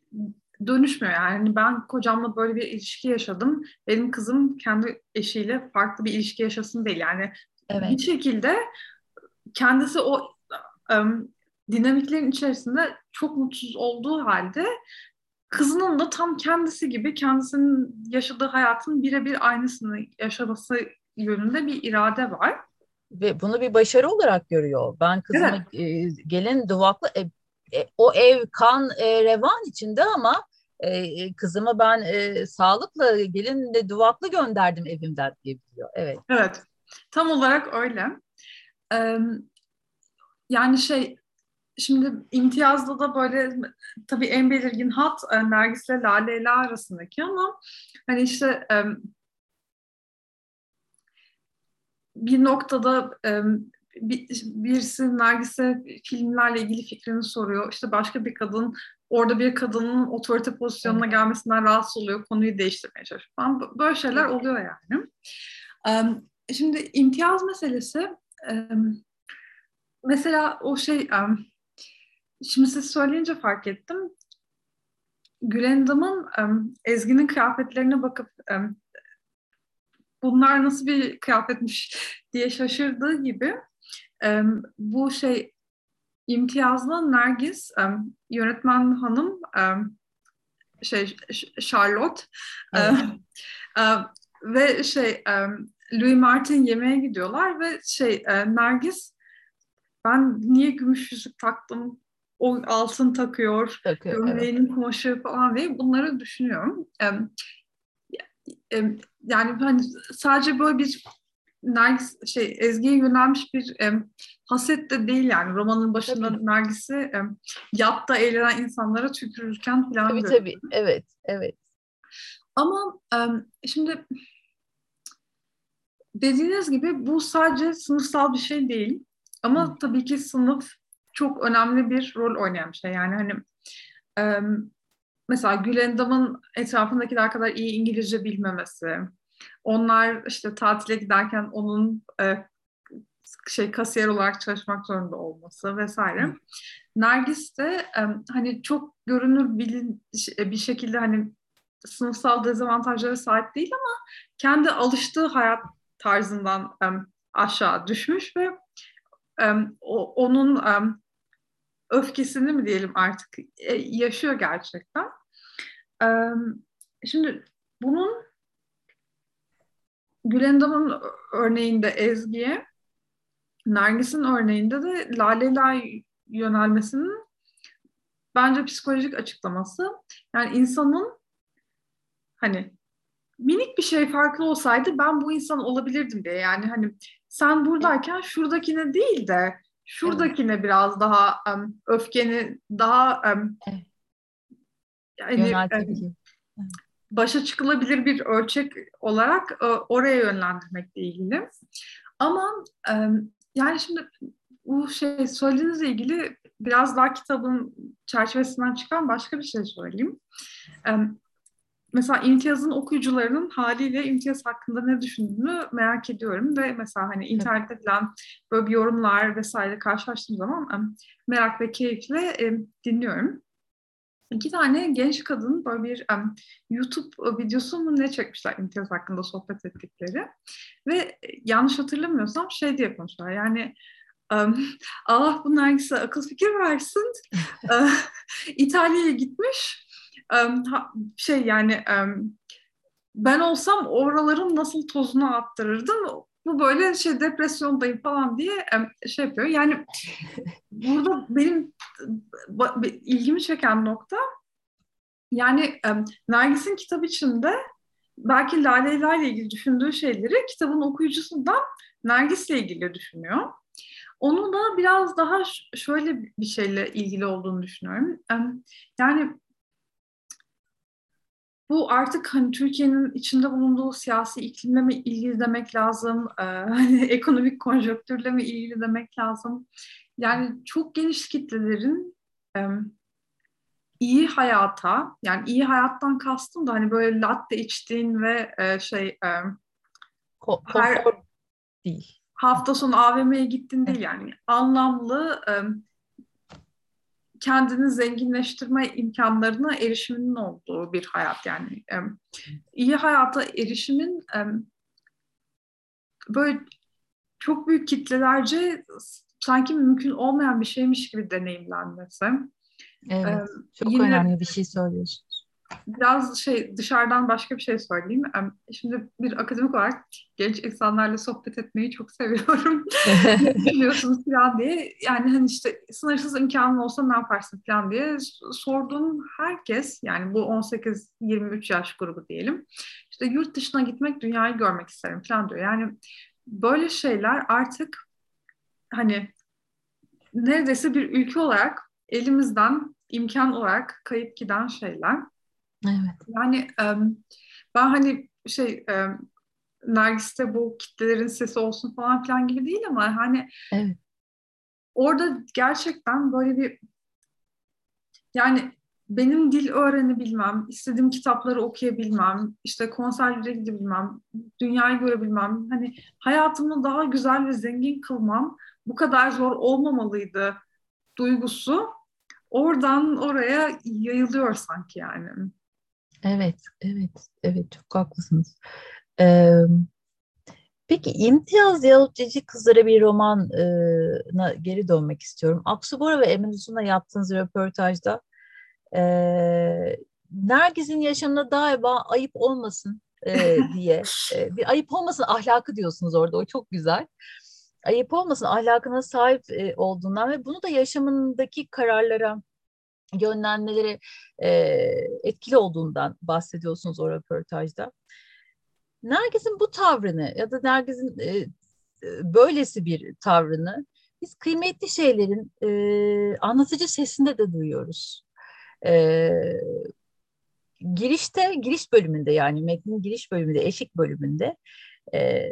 [SPEAKER 1] dönüşmüyor yani ben kocamla böyle bir ilişki yaşadım benim kızım kendi eşiyle farklı bir ilişki yaşasın değil yani evet. bir şekilde kendisi o um, dinamiklerin içerisinde çok mutsuz olduğu halde kızının da tam kendisi gibi kendisinin yaşadığı hayatın birebir aynısını yaşaması yönünde bir irade var.
[SPEAKER 2] Ve bunu bir başarı olarak görüyor. Ben kızıma e, gelin duvaklı e, e, o ev kan e, revan içinde ama e, kızımı ben e, sağlıkla gelin de duvaklı gönderdim evimden diyebiliyor. Evet.
[SPEAKER 1] Evet. Tam olarak öyle. Ee, yani şey şimdi imtiyazda da böyle tabii en belirgin hat e, Nergis'le Lale ile arasındaki ama hani işte e, bir noktada e, birisi Nergis'e filmlerle ilgili fikrini soruyor. İşte başka bir kadın orada bir kadının otorite pozisyonuna gelmesinden rahatsız oluyor. Konuyu değiştirmeye çalışıyor falan. Böyle şeyler oluyor yani. Şimdi imtiyaz meselesi mesela o şey şimdi siz söyleyince fark ettim. Gülendam'ın Ezgi'nin kıyafetlerine bakıp bunlar nasıl bir kıyafetmiş [LAUGHS] diye şaşırdığı gibi bu şey imtiyazlı Nergis yönetmen hanım şey Charlotte evet. [LAUGHS] ve şey Louis Martin yemeğe gidiyorlar ve şey Nergis ben niye gümüş yüzük taktım o altın takıyor, takıyor gömleğinin evet. kumaşı falan diye bunları düşünüyorum. Yani hani sadece böyle bir Nergis şey Ezgi'ye yönelmiş bir e, haset de değil yani romanın başında tabii. Nergis'i e, yatta eğlenen insanlara tükürürken falan
[SPEAKER 2] Tabii görüyorum. tabii evet evet.
[SPEAKER 1] Ama e, şimdi dediğiniz gibi bu sadece sınıfsal bir şey değil. Ama Hı. tabii ki sınıf çok önemli bir rol oynayan bir şey. Yani hani e, mesela Gülendam'ın etrafındakiler kadar iyi İngilizce bilmemesi, onlar işte tatile giderken onun e, şey kasiyer olarak çalışmak zorunda olması vesaire. Nergis de e, hani çok görünür bilin bir şekilde hani sınıfsal dezavantajlara sahip değil ama kendi alıştığı hayat tarzından e, aşağı düşmüş ve e, o, onun e, öfkesini mi diyelim artık e, yaşıyor gerçekten. Şimdi bunun Gülendam'ın örneğinde Ezgi'ye, Nergis'in örneğinde de Lale'ler yönelmesinin bence psikolojik açıklaması. Yani insanın hani minik bir şey farklı olsaydı ben bu insan olabilirdim diye. Yani hani sen buradayken şuradakine değil de şuradakine evet. biraz daha um, öfkeni daha um, evet. yani um, başa çıkılabilir bir ölçek olarak e, oraya yönlendirmekle ilgili. Ama e, yani şimdi bu şey söylediğinizle ilgili biraz daha kitabın çerçevesinden çıkan başka bir şey söyleyeyim. E, mesela imtiyazın okuyucularının haliyle imtiyaz hakkında ne düşündüğünü merak ediyorum ve mesela hani internette falan böyle bir yorumlar vesaire karşılaştığım zaman merak ve keyifle dinliyorum. İki tane genç kadın böyle bir um, YouTube videosu mu ne çekmişler imtiyaz hakkında sohbet ettikleri. Ve yanlış hatırlamıyorsam şey diye konuşuyorlar yani um, [LAUGHS] Allah bunun hangisi akıl fikir versin. [LAUGHS] uh, İtalya'ya gitmiş. Şey yani ben olsam oraların nasıl tozunu attırırdım bu böyle şey depresyondayım falan diye şey yapıyor. Yani burada benim ilgimi çeken nokta yani Nergis'in kitap içinde belki Lale ile ilgili düşündüğü şeyleri kitabın okuyucusundan Nergis'le ilgili düşünüyor. Onu da biraz daha şöyle bir şeyle ilgili olduğunu düşünüyorum. Yani bu artık hani Türkiye'nin içinde bulunduğu siyasi iklimle mi ilgili demek lazım, e, hani [LAUGHS] ekonomik konjonktürle mi ilgili demek lazım. Yani çok geniş kitlelerin e, iyi hayata, yani iyi hayattan kastım da hani böyle latte içtiğin ve e, şey e,
[SPEAKER 2] her değil.
[SPEAKER 1] Hafta sonu AVM'ye gittin değil yani anlamlı e, kendini zenginleştirme imkanlarına erişiminin olduğu bir hayat yani e, iyi hayata erişimin e, böyle çok büyük kitlelerce sanki mümkün olmayan bir şeymiş gibi deneyimlenmesi.
[SPEAKER 2] Evet, ee, çok yine, önemli bir şey söylüyorsun
[SPEAKER 1] biraz şey dışarıdan başka bir şey söyleyeyim. Şimdi bir akademik olarak genç insanlarla sohbet etmeyi çok seviyorum. [LAUGHS] Biliyorsunuz falan diye. Yani hani işte sınırsız imkanın olsa ne yaparsın falan diye sorduğum herkes yani bu 18-23 yaş grubu diyelim. İşte yurt dışına gitmek, dünyayı görmek isterim falan diyor. Yani böyle şeyler artık hani neredeyse bir ülke olarak elimizden imkan olarak kayıp giden şeyler.
[SPEAKER 2] Evet.
[SPEAKER 1] Yani ben hani şey Nergis'te bu kitlelerin sesi olsun falan filan gibi değil ama hani
[SPEAKER 2] evet.
[SPEAKER 1] orada gerçekten böyle bir yani benim dil öğrenebilmem, istediğim kitapları okuyabilmem, işte konserlere gidebilmem, dünyayı görebilmem, hani hayatımı daha güzel ve zengin kılmam bu kadar zor olmamalıydı duygusu oradan oraya yayılıyor sanki yani.
[SPEAKER 2] Evet, evet, evet çok haklısınız. Ee, peki İmtiyaz Yahut Cici Kızlara bir romana geri dönmek istiyorum. Aksu Bora ve Emin Uzun'la yaptığınız röportajda e, Nergiz'in yaşamına daima ayıp olmasın e, [LAUGHS] diye e, bir ayıp olmasın ahlakı diyorsunuz orada o çok güzel. Ayıp olmasın ahlakına sahip e, olduğundan ve bunu da yaşamındaki kararlara yönlenmeleri e, etkili olduğundan bahsediyorsunuz o röportajda. Nergis'in bu tavrını ya da Nergis'in e, böylesi bir tavrını biz kıymetli şeylerin e, anlatıcı sesinde de duyuyoruz. E, girişte, giriş bölümünde yani metnin giriş bölümünde, eşik bölümünde e,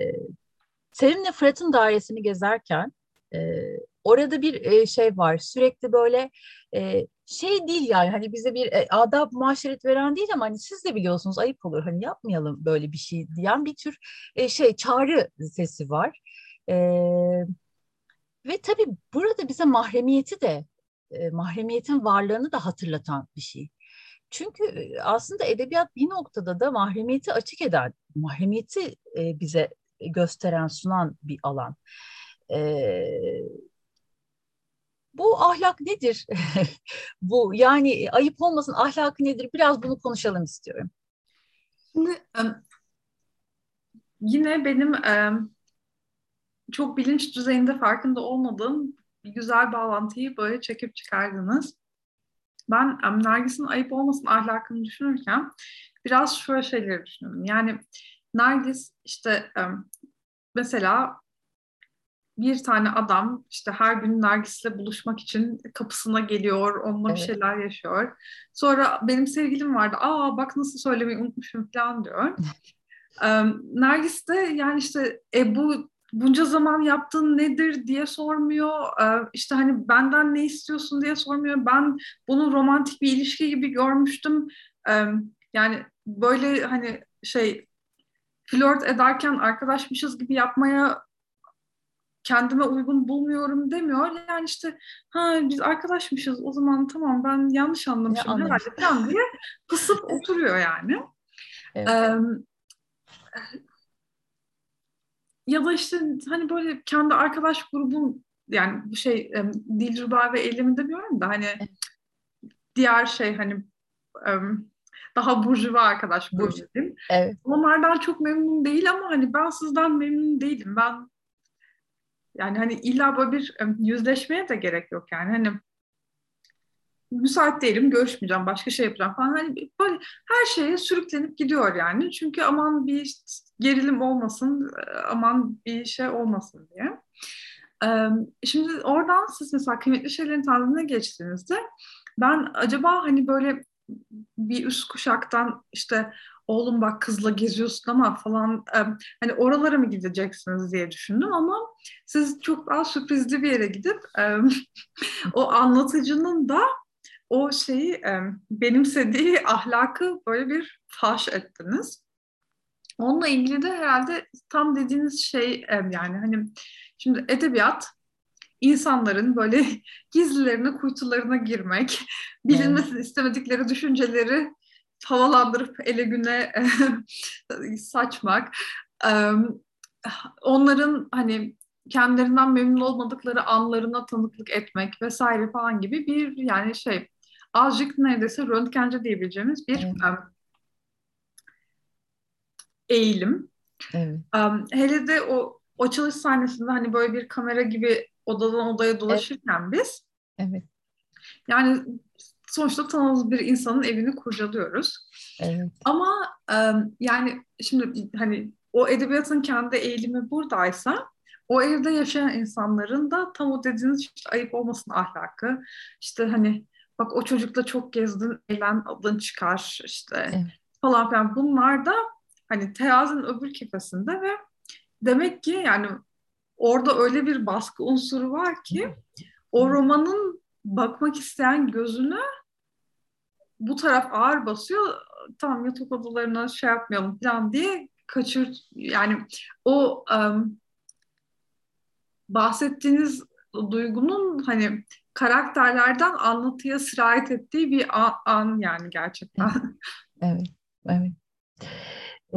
[SPEAKER 2] Selim'le Fırat'ın dairesini gezerken e, orada bir e, şey var sürekli böyle e, şey değil yani hani bize bir e, adab muaşeret veren değil ama hani siz de biliyorsunuz ayıp olur hani yapmayalım böyle bir şey diyen bir tür e, şey çağrı sesi var. E, ve tabii burada bize mahremiyeti de e, mahremiyetin varlığını da hatırlatan bir şey. Çünkü e, aslında edebiyat bir noktada da mahremiyeti açık eden, mahremiyeti e, bize gösteren, sunan bir alan. E, bu ahlak nedir? [LAUGHS] bu yani ayıp olmasın ahlakı nedir? Biraz bunu konuşalım istiyorum.
[SPEAKER 1] Şimdi yine benim çok bilinç düzeyinde farkında olmadığım güzel bağlantıyı böyle çekip çıkardınız. Ben Nergis'in ayıp olmasın ahlakını düşünürken biraz şöyle şeyleri düşünüyorum. Yani Nergis işte mesela bir tane adam işte her gün Nergis'le buluşmak için kapısına geliyor, onunla evet. bir şeyler yaşıyor. Sonra benim sevgilim vardı, aa bak nasıl söylemeyi unutmuşum falan diyor. [LAUGHS] Nergis de yani işte e, bu bunca zaman yaptığın nedir diye sormuyor. İşte hani benden ne istiyorsun diye sormuyor. Ben bunu romantik bir ilişki gibi görmüştüm. Yani böyle hani şey flört ederken arkadaşmışız gibi yapmaya kendime uygun bulmuyorum demiyor. Yani işte ha biz arkadaşmışız o zaman tamam ben yanlış anlamışım ya, herhalde falan diye kısıp [LAUGHS] oturuyor yani. Evet. Ee, ya da işte hani böyle kendi arkadaş grubum yani bu şey Dilruba ve Eylem'i demiyorum da hani evet. diğer şey hani daha burjuva arkadaş grubum.
[SPEAKER 2] Evet.
[SPEAKER 1] Onlardan çok memnun değil ama hani ben sizden memnun değilim. Ben yani hani illa böyle bir yüzleşmeye de gerek yok yani. Hani müsait değilim, görüşmeyeceğim, başka şey yapacağım falan. Hani böyle her şeye sürüklenip gidiyor yani. Çünkü aman bir gerilim olmasın, aman bir şey olmasın diye. Şimdi oradan siz mesela kıymetli şeylerin tanrına geçtiğinizde ben acaba hani böyle bir üst kuşaktan işte oğlum bak kızla geziyorsun ama falan hani oralara mı gideceksiniz diye düşündüm ama siz çok daha sürprizli bir yere gidip [LAUGHS] o anlatıcının da o şeyi benimsediği ahlakı böyle bir faş ettiniz. Onunla ilgili de herhalde tam dediğiniz şey yani hani şimdi edebiyat insanların böyle [LAUGHS] gizlilerine, kuytularına girmek, bilinmesini istemedikleri düşünceleri havalandırıp ele güne [LAUGHS] saçmak, onların hani kendilerinden memnun olmadıkları anlarına tanıklık etmek vesaire falan gibi bir yani şey azıcık neredeyse röntgence diyebileceğimiz bir evet. eğilim.
[SPEAKER 2] Evet.
[SPEAKER 1] hele de o açılış sahnesinde hani böyle bir kamera gibi odadan odaya dolaşırken evet. biz
[SPEAKER 2] evet.
[SPEAKER 1] yani sonuçta tanıdığımız bir insanın evini kurcalıyoruz.
[SPEAKER 2] Evet.
[SPEAKER 1] Ama yani şimdi hani o edebiyatın kendi eğilimi buradaysa o evde yaşayan insanların da tam o dediğiniz işte ayıp olmasın ahlakı. İşte hani bak o çocukla çok gezdin, eğlen adın çıkar işte evet. falan filan. Bunlar da hani terazinin öbür kefesinde ve demek ki yani orada öyle bir baskı unsuru var ki o romanın bakmak isteyen gözünü bu taraf ağır basıyor. Tamam yatak odalarına şey yapmayalım falan diye kaçır yani o um, bahsettiğiniz duygunun hani karakterlerden anlatıya sirayet ettiği bir an, an yani gerçekten.
[SPEAKER 2] Evet, evet.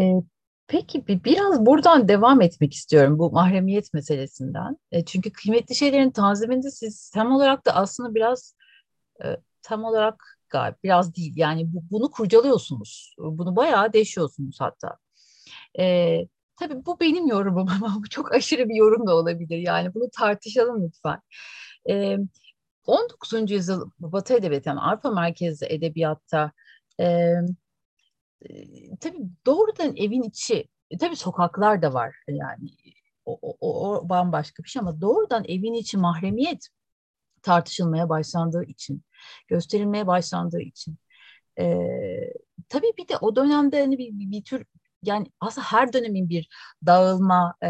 [SPEAKER 2] Ee, peki biraz buradan devam etmek istiyorum bu mahremiyet meselesinden. E, çünkü kıymetli şeylerin tanziminde siz tam olarak da aslında biraz e, tam olarak galiba biraz değil yani bu, bunu kurcalıyorsunuz. Bunu bayağı deşiyorsunuz hatta. E, tabii bu benim yorumum [LAUGHS] ama bu çok aşırı bir yorum da olabilir. Yani bunu tartışalım lütfen. E, 19. yüzyıl Batı Edebiyatı, yani Avrupa merkezli edebiyatta e, tabii doğrudan evin içi, e, tabii sokaklar da var yani o, o, o bambaşka bir şey ama doğrudan evin içi mahremiyet tartışılmaya başlandığı için, gösterilmeye başlandığı için. E, tabii bir de o dönemde hani bir, bir, bir tür yani aslında her dönemin bir dağılma e,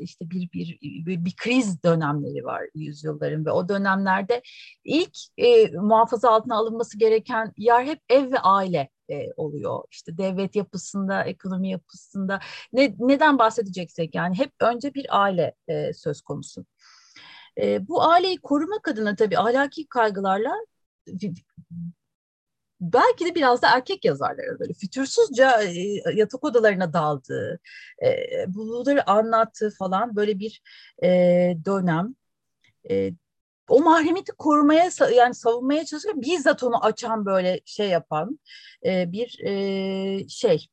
[SPEAKER 2] işte bir, bir bir bir kriz dönemleri var yüzyılların ve o dönemlerde ilk e, muhafaza altına alınması gereken yer hep ev ve aile e, oluyor. İşte devlet yapısında, ekonomi yapısında ne, neden bahsedeceksek yani hep önce bir aile e, söz konusu. E, bu aileyi korumak adına tabii ahlaki kaygılarla belki de biraz da erkek yazarlara böyle fütursuzca e, yatak odalarına daldığı, e, bunları anlattığı falan böyle bir e, dönem. O mahremiyeti korumaya yani savunmaya çalışıyor. Bizzat onu açan böyle şey yapan bir şey,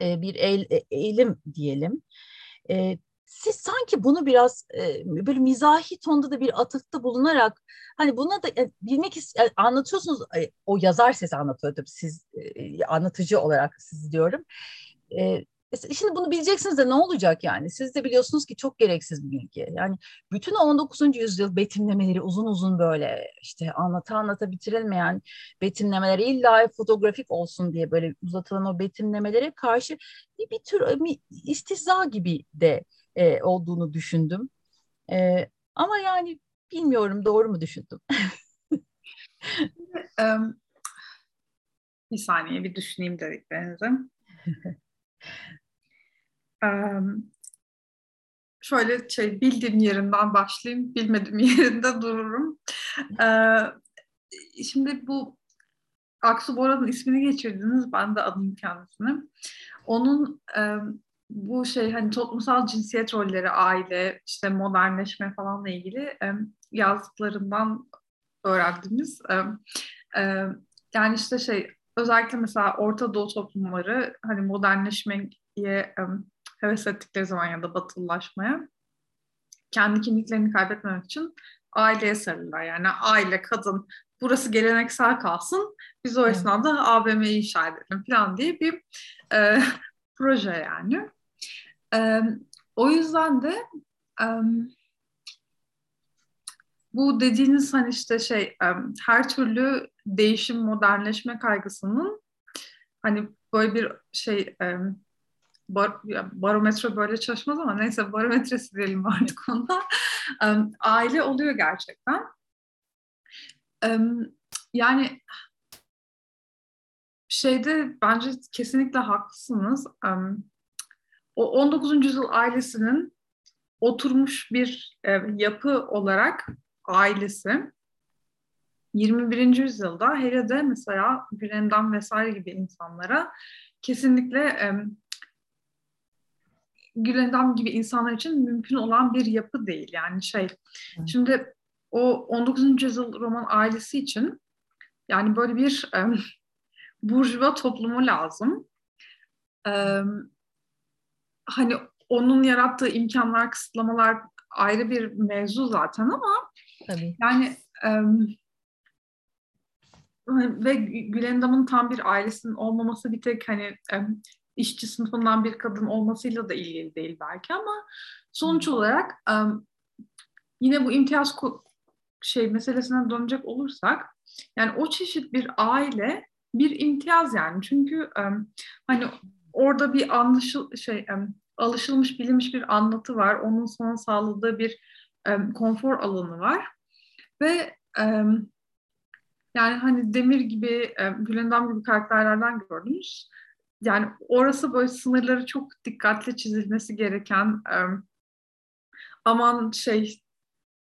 [SPEAKER 2] bir eğ, eğilim diyelim. E, siz sanki bunu biraz e, böyle mizahi tonda da bir atıfta bulunarak hani buna da e, bilmek yani anlatıyorsunuz e, o yazar sesi anlatıyor tabii siz e, anlatıcı olarak siz diyorum. E, Şimdi bunu bileceksiniz de ne olacak yani? Siz de biliyorsunuz ki çok gereksiz bir bilgi. Yani bütün 19. yüzyıl betimlemeleri uzun uzun böyle işte anlata anlata bitirilmeyen betimlemeler illa fotoğrafik olsun diye böyle uzatılan o betimlemelere karşı bir, bir tür istihza gibi de e, olduğunu düşündüm. E, ama yani bilmiyorum doğru mu düşündüm? [LAUGHS]
[SPEAKER 1] bir saniye bir düşüneyim dediklerinizi. şöyle şey bildiğim yerinden başlayayım, bilmediğim [LAUGHS] yerinde dururum. Ee, şimdi bu Aksu Bora'nın ismini geçirdiniz, ben de adım kendisini. Onun um, bu şey hani toplumsal cinsiyet rolleri, aile, işte modernleşme falanla ilgili e, yazdıklarından öğrendiğimiz e, e, yani işte şey özellikle mesela Orta Doğu toplumları hani modernleşmeye e, heves ettikleri zaman ya da batılılaşmaya kendi kimliklerini kaybetmemek için aileye sarılırlar. Yani aile, kadın, burası geleneksel kalsın, biz o esnada. AVM'yi inşa edelim falan diye bir e, [LAUGHS] proje yani. O yüzden de bu dediğiniz hani işte şey her türlü değişim, modernleşme kaygısının hani böyle bir şey bar, barometre böyle çalışmaz ama neyse barometresi diyelim [LAUGHS] artık onda. E, aile oluyor gerçekten. Yani şeyde bence kesinlikle haklısınız. O 19. yüzyıl ailesinin oturmuş bir e, yapı olarak ailesi 21. yüzyılda hele de mesela Gülendam vesaire gibi insanlara kesinlikle e, Gülendam gibi insanlar için mümkün olan bir yapı değil. Yani şey, Hı. şimdi o 19. yüzyıl roman ailesi için yani böyle bir e, [LAUGHS] burjuva toplumu lazım. E, hani onun yarattığı imkanlar, kısıtlamalar ayrı bir mevzu zaten ama Tabii. yani e, ve Gülendam'ın tam bir ailesinin olmaması bir tek hani e, işçi sınıfından bir kadın olmasıyla da ilgili değil belki ama sonuç olarak yine bu imtiyaz şey meselesine dönecek olursak yani o çeşit bir aile bir imtiyaz yani çünkü hani orada bir anlaşıl şey alışılmış bilinmiş bir anlatı var onun sana sağladığı bir konfor alanı var ve yani hani Demir gibi, Gülendam gibi karakterlerden gördünüz. Yani orası böyle sınırları çok dikkatli çizilmesi gereken aman şey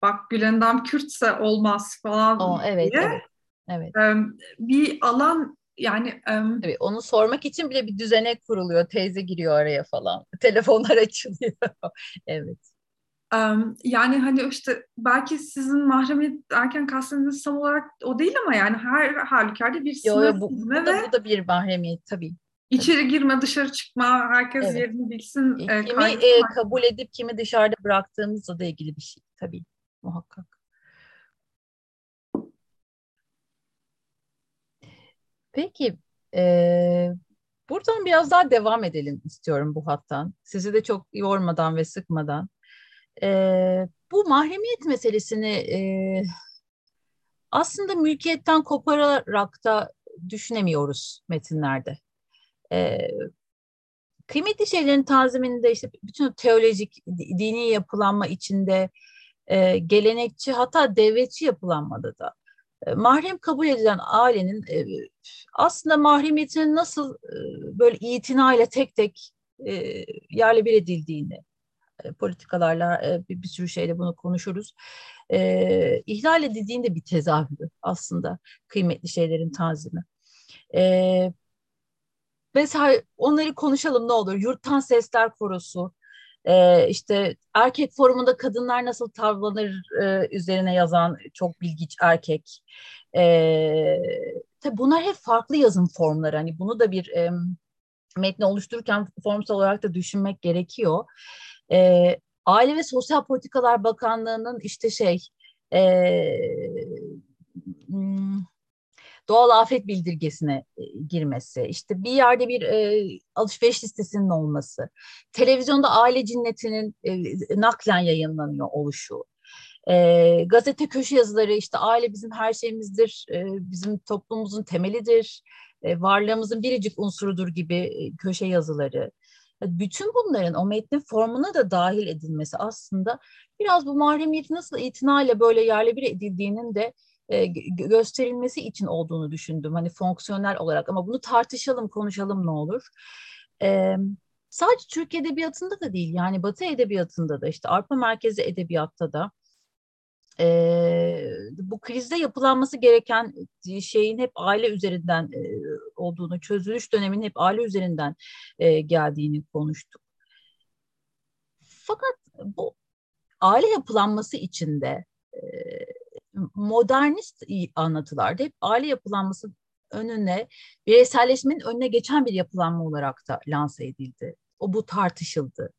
[SPEAKER 1] bak Gülendam Kürtse olmaz falan
[SPEAKER 2] o, evet, diye. Evet,
[SPEAKER 1] evet. Bir alan yani
[SPEAKER 2] Tabii onu sormak için bile bir düzenek kuruluyor. Teyze giriyor araya falan. [LAUGHS] Telefonlar açılıyor. [LAUGHS] evet
[SPEAKER 1] yani hani işte belki sizin mahremiyet derken kastınız tam olarak o değil ama yani her halükarda bir
[SPEAKER 2] sınır yo, bu, bu, da, bu da bir mahremiyet tabii.
[SPEAKER 1] İçeri girme, dışarı çıkma, herkes evet. yerini bilsin.
[SPEAKER 2] E, kimi e, kabul edip kimi dışarıda bıraktığımızla da ilgili bir şey tabii muhakkak. Peki, e, buradan biraz daha devam edelim istiyorum bu hattan. Sizi de çok yormadan ve sıkmadan. E, bu mahremiyet meselesini e, aslında mülkiyetten kopararak da düşünemiyoruz metinlerde. E, kıymetli şeylerin taziminde işte bütün teolojik, dini yapılanma içinde e, gelenekçi hatta devletçi yapılanmada da mahrem kabul edilen ailenin aslında mahremiyetinin nasıl böyle itinayla tek tek yerle bir edildiğini politikalarla bir, bir sürü şeyle bunu konuşuruz. E, ihlal edildiğinde bir tezahürü aslında kıymetli şeylerin tanzimi. Mesela onları konuşalım ne olur. Yurttan Sesler Korosu, e, işte erkek forumunda kadınlar nasıl tavlanır e, üzerine yazan çok bilgiç erkek. E, tabii bunlar hep farklı yazım formları. Hani bunu da bir e, metni oluştururken formsal olarak da düşünmek gerekiyor. E, Aile ve Sosyal Politikalar Bakanlığı'nın işte şey e, doğal afet bildirgesine girmesi, işte bir yerde bir e, alışveriş listesinin olması, televizyonda aile cinnetinin e, naklen yayınlanıyor oluşu, e, gazete köşe yazıları işte aile bizim her şeyimizdir, e, bizim toplumumuzun temelidir, e, varlığımızın biricik unsurudur gibi e, köşe yazıları, bütün bunların o metnin formuna da dahil edilmesi aslında biraz bu mahremiyeti nasıl itinayla böyle yerle bir edildiğinin de e, gösterilmesi için olduğunu düşündüm. Hani fonksiyonel olarak ama bunu tartışalım, konuşalım ne olur. E, sadece Türk Edebiyatı'nda da değil yani Batı Edebiyatı'nda da işte Arpa Merkezi Edebiyat'ta da e, bu krizde yapılanması gereken şeyin hep aile üzerinden e, olduğunu, çözülüş döneminin hep aile üzerinden e, geldiğini konuştuk. Fakat bu aile yapılanması içinde e, modernist anlatılarda hep aile yapılanması önüne bireyselleşmenin önüne geçen bir yapılanma olarak da lanse edildi. O bu tartışıldı.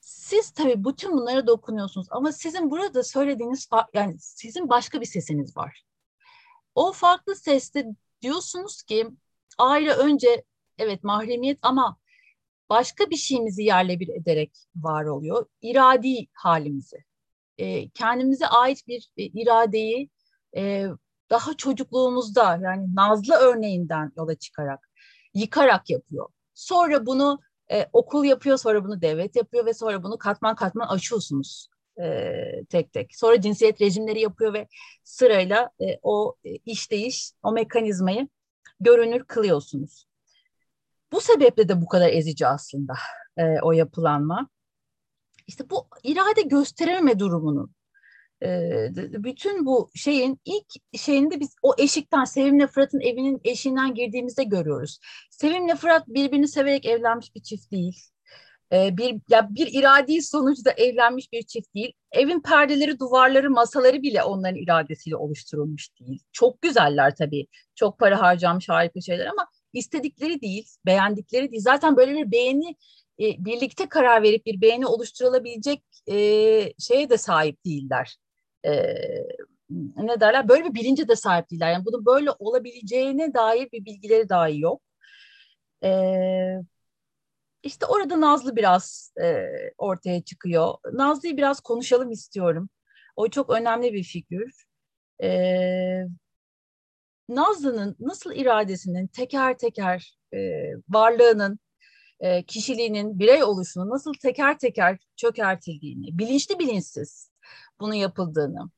[SPEAKER 2] Siz tabii bütün bunlara dokunuyorsunuz ama sizin burada söylediğiniz yani sizin başka bir sesiniz var. O farklı seste diyorsunuz ki aile önce evet mahremiyet ama başka bir şeyimizi yerle bir ederek var oluyor. İradi halimizi. E, kendimize ait bir e, iradeyi e, daha çocukluğumuzda yani Nazlı örneğinden yola çıkarak yıkarak yapıyor. Sonra bunu e, okul yapıyor, sonra bunu devlet yapıyor ve sonra bunu katman katman aşıyorsunuz e, tek tek. Sonra cinsiyet rejimleri yapıyor ve sırayla e, o e, işleyiş, o mekanizmayı görünür kılıyorsunuz. Bu sebeple de bu kadar ezici aslında e, o yapılanma. İşte bu irade gösterememe durumunun bütün bu şeyin ilk şeyinde biz o eşikten Sevim'le Fırat'ın evinin eşiğinden girdiğimizde görüyoruz. Sevim'le Fırat birbirini severek evlenmiş bir çift değil. bir ya bir iradi sonuçta evlenmiş bir çift değil. Evin perdeleri, duvarları, masaları bile onların iradesiyle oluşturulmuş değil. Çok güzeller tabii. Çok para harcamış harika şeyler ama istedikleri değil, beğendikleri değil. Zaten böyle bir beğeni birlikte karar verip bir beğeni oluşturulabilecek e, şeye de sahip değiller e, ne derler böyle bir bilince de sahip değiller. Yani bunun böyle olabileceğine dair bir bilgileri dahi yok. E, işte orada Nazlı biraz e, ortaya çıkıyor. Nazlı'yı biraz konuşalım istiyorum. O çok önemli bir figür. E, Nazlı'nın nasıl iradesinin teker teker e, varlığının, e, kişiliğinin, birey oluşunun nasıl teker teker çökertildiğini, bilinçli bilinçsiz bunu yapıldığını,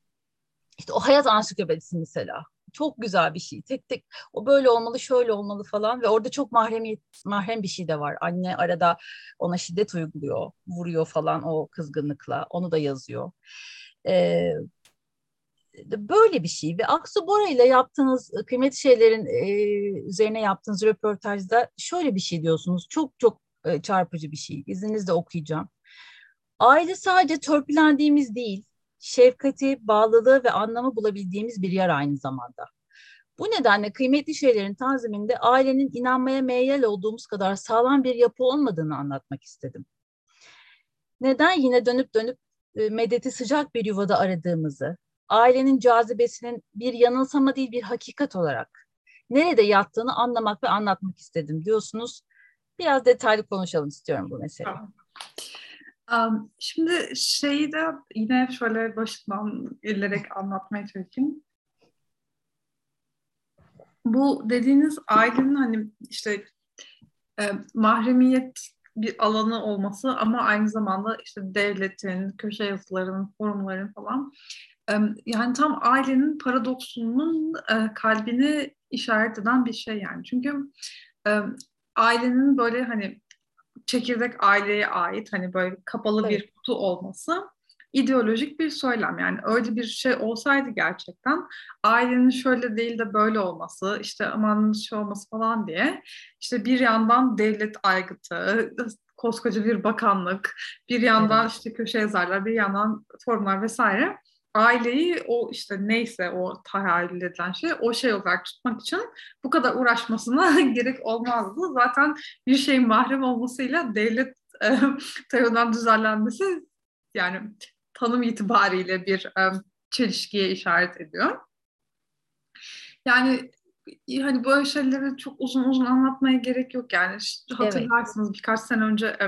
[SPEAKER 2] işte o hayat ansiklopedisi mesela çok güzel bir şey. Tek tek o böyle olmalı, şöyle olmalı falan ve orada çok mahremiyet, mahrem bir şey de var. Anne arada ona şiddet uyguluyor, vuruyor falan o kızgınlıkla. Onu da yazıyor. Ee, böyle bir şey ve Aksu Bora ile yaptığınız kıymetli şeylerin üzerine yaptığınız röportajda şöyle bir şey diyorsunuz. Çok çok çarpıcı bir şey. İzninizle okuyacağım. Aile sadece törpülendiğimiz değil, şefkati, bağlılığı ve anlamı bulabildiğimiz bir yer aynı zamanda. Bu nedenle kıymetli şeylerin tanziminde ailenin inanmaya meyyal olduğumuz kadar sağlam bir yapı olmadığını anlatmak istedim. Neden yine dönüp dönüp medeti sıcak bir yuvada aradığımızı, ailenin cazibesinin bir yanılsama değil bir hakikat olarak nerede yattığını anlamak ve anlatmak istedim diyorsunuz. Biraz detaylı konuşalım istiyorum bu meseleyi.
[SPEAKER 1] Um, şimdi şeyi de yine şöyle başından gelerek anlatmaya çalışayım. Bu dediğiniz ailenin hani işte e, mahremiyet bir alanı olması ama aynı zamanda işte devletin, köşe yazılarının, forumların falan yani tam ailenin paradoksunun e, kalbini işaret eden bir şey yani. Çünkü ailenin böyle hani çekirdek aileye ait hani böyle kapalı evet. bir kutu olması ideolojik bir söylem. Yani öyle bir şey olsaydı gerçekten ailenin şöyle değil de böyle olması, işte aman şey olması falan diye işte bir yandan devlet aygıtı, [LAUGHS] koskoca bir bakanlık, bir yandan evet. işte köşe yazarlar, bir yandan forumlar vesaire aileyi o işte neyse o tahayyül edilen şey o şey olarak tutmak için bu kadar uğraşmasına [LAUGHS] gerek olmazdı. Zaten bir şeyin mahrem olmasıyla devlet e, [LAUGHS] tarafından düzenlenmesi yani tanım itibariyle bir e, çelişkiye işaret ediyor. Yani hani böyle şeyleri çok uzun uzun anlatmaya gerek yok yani hatırlarsınız evet. birkaç sene önce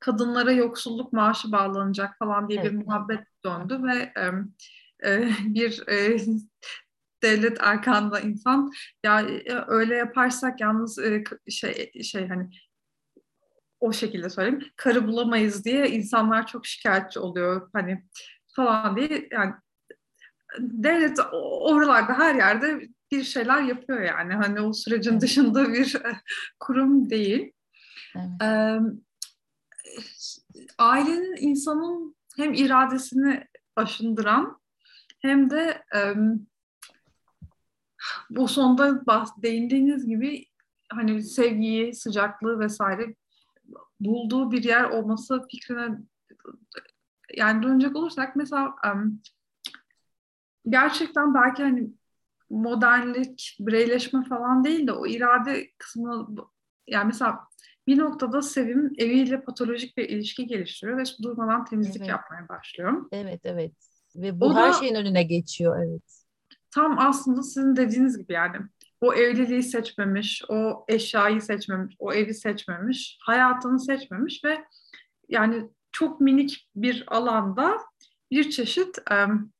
[SPEAKER 1] kadınlara yoksulluk maaşı bağlanacak falan diye evet. bir muhabbet döndü ve e, [LAUGHS] bir e, devlet arkanda insan ya e, öyle yaparsak yalnız şey şey hani o şekilde söyleyeyim karı bulamayız diye insanlar çok şikayetçi oluyor hani falan diye yani devlet oralarda her yerde bir şeyler yapıyor yani. Hani o sürecin dışında bir e, kurum değil. Evet. Ee, ailenin insanın hem iradesini aşındıran hem de e, bu sonda bahs- değindiğiniz gibi hani sevgiyi, sıcaklığı vesaire bulduğu bir yer olması fikrine yani dönecek olursak mesela um, gerçekten belki hani modernlik, bireyleşme falan değil de o irade kısmı yani mesela bir noktada Sevim eviyle patolojik bir ilişki geliştiriyor ve durmadan temizlik evet. yapmaya başlıyor.
[SPEAKER 2] Evet, evet. Ve bu o her da, şeyin önüne geçiyor, evet.
[SPEAKER 1] Tam aslında sizin dediğiniz gibi yani o evliliği seçmemiş, o eşyayı seçmemiş, o evi seçmemiş, hayatını seçmemiş ve yani çok minik bir alanda bir çeşit um,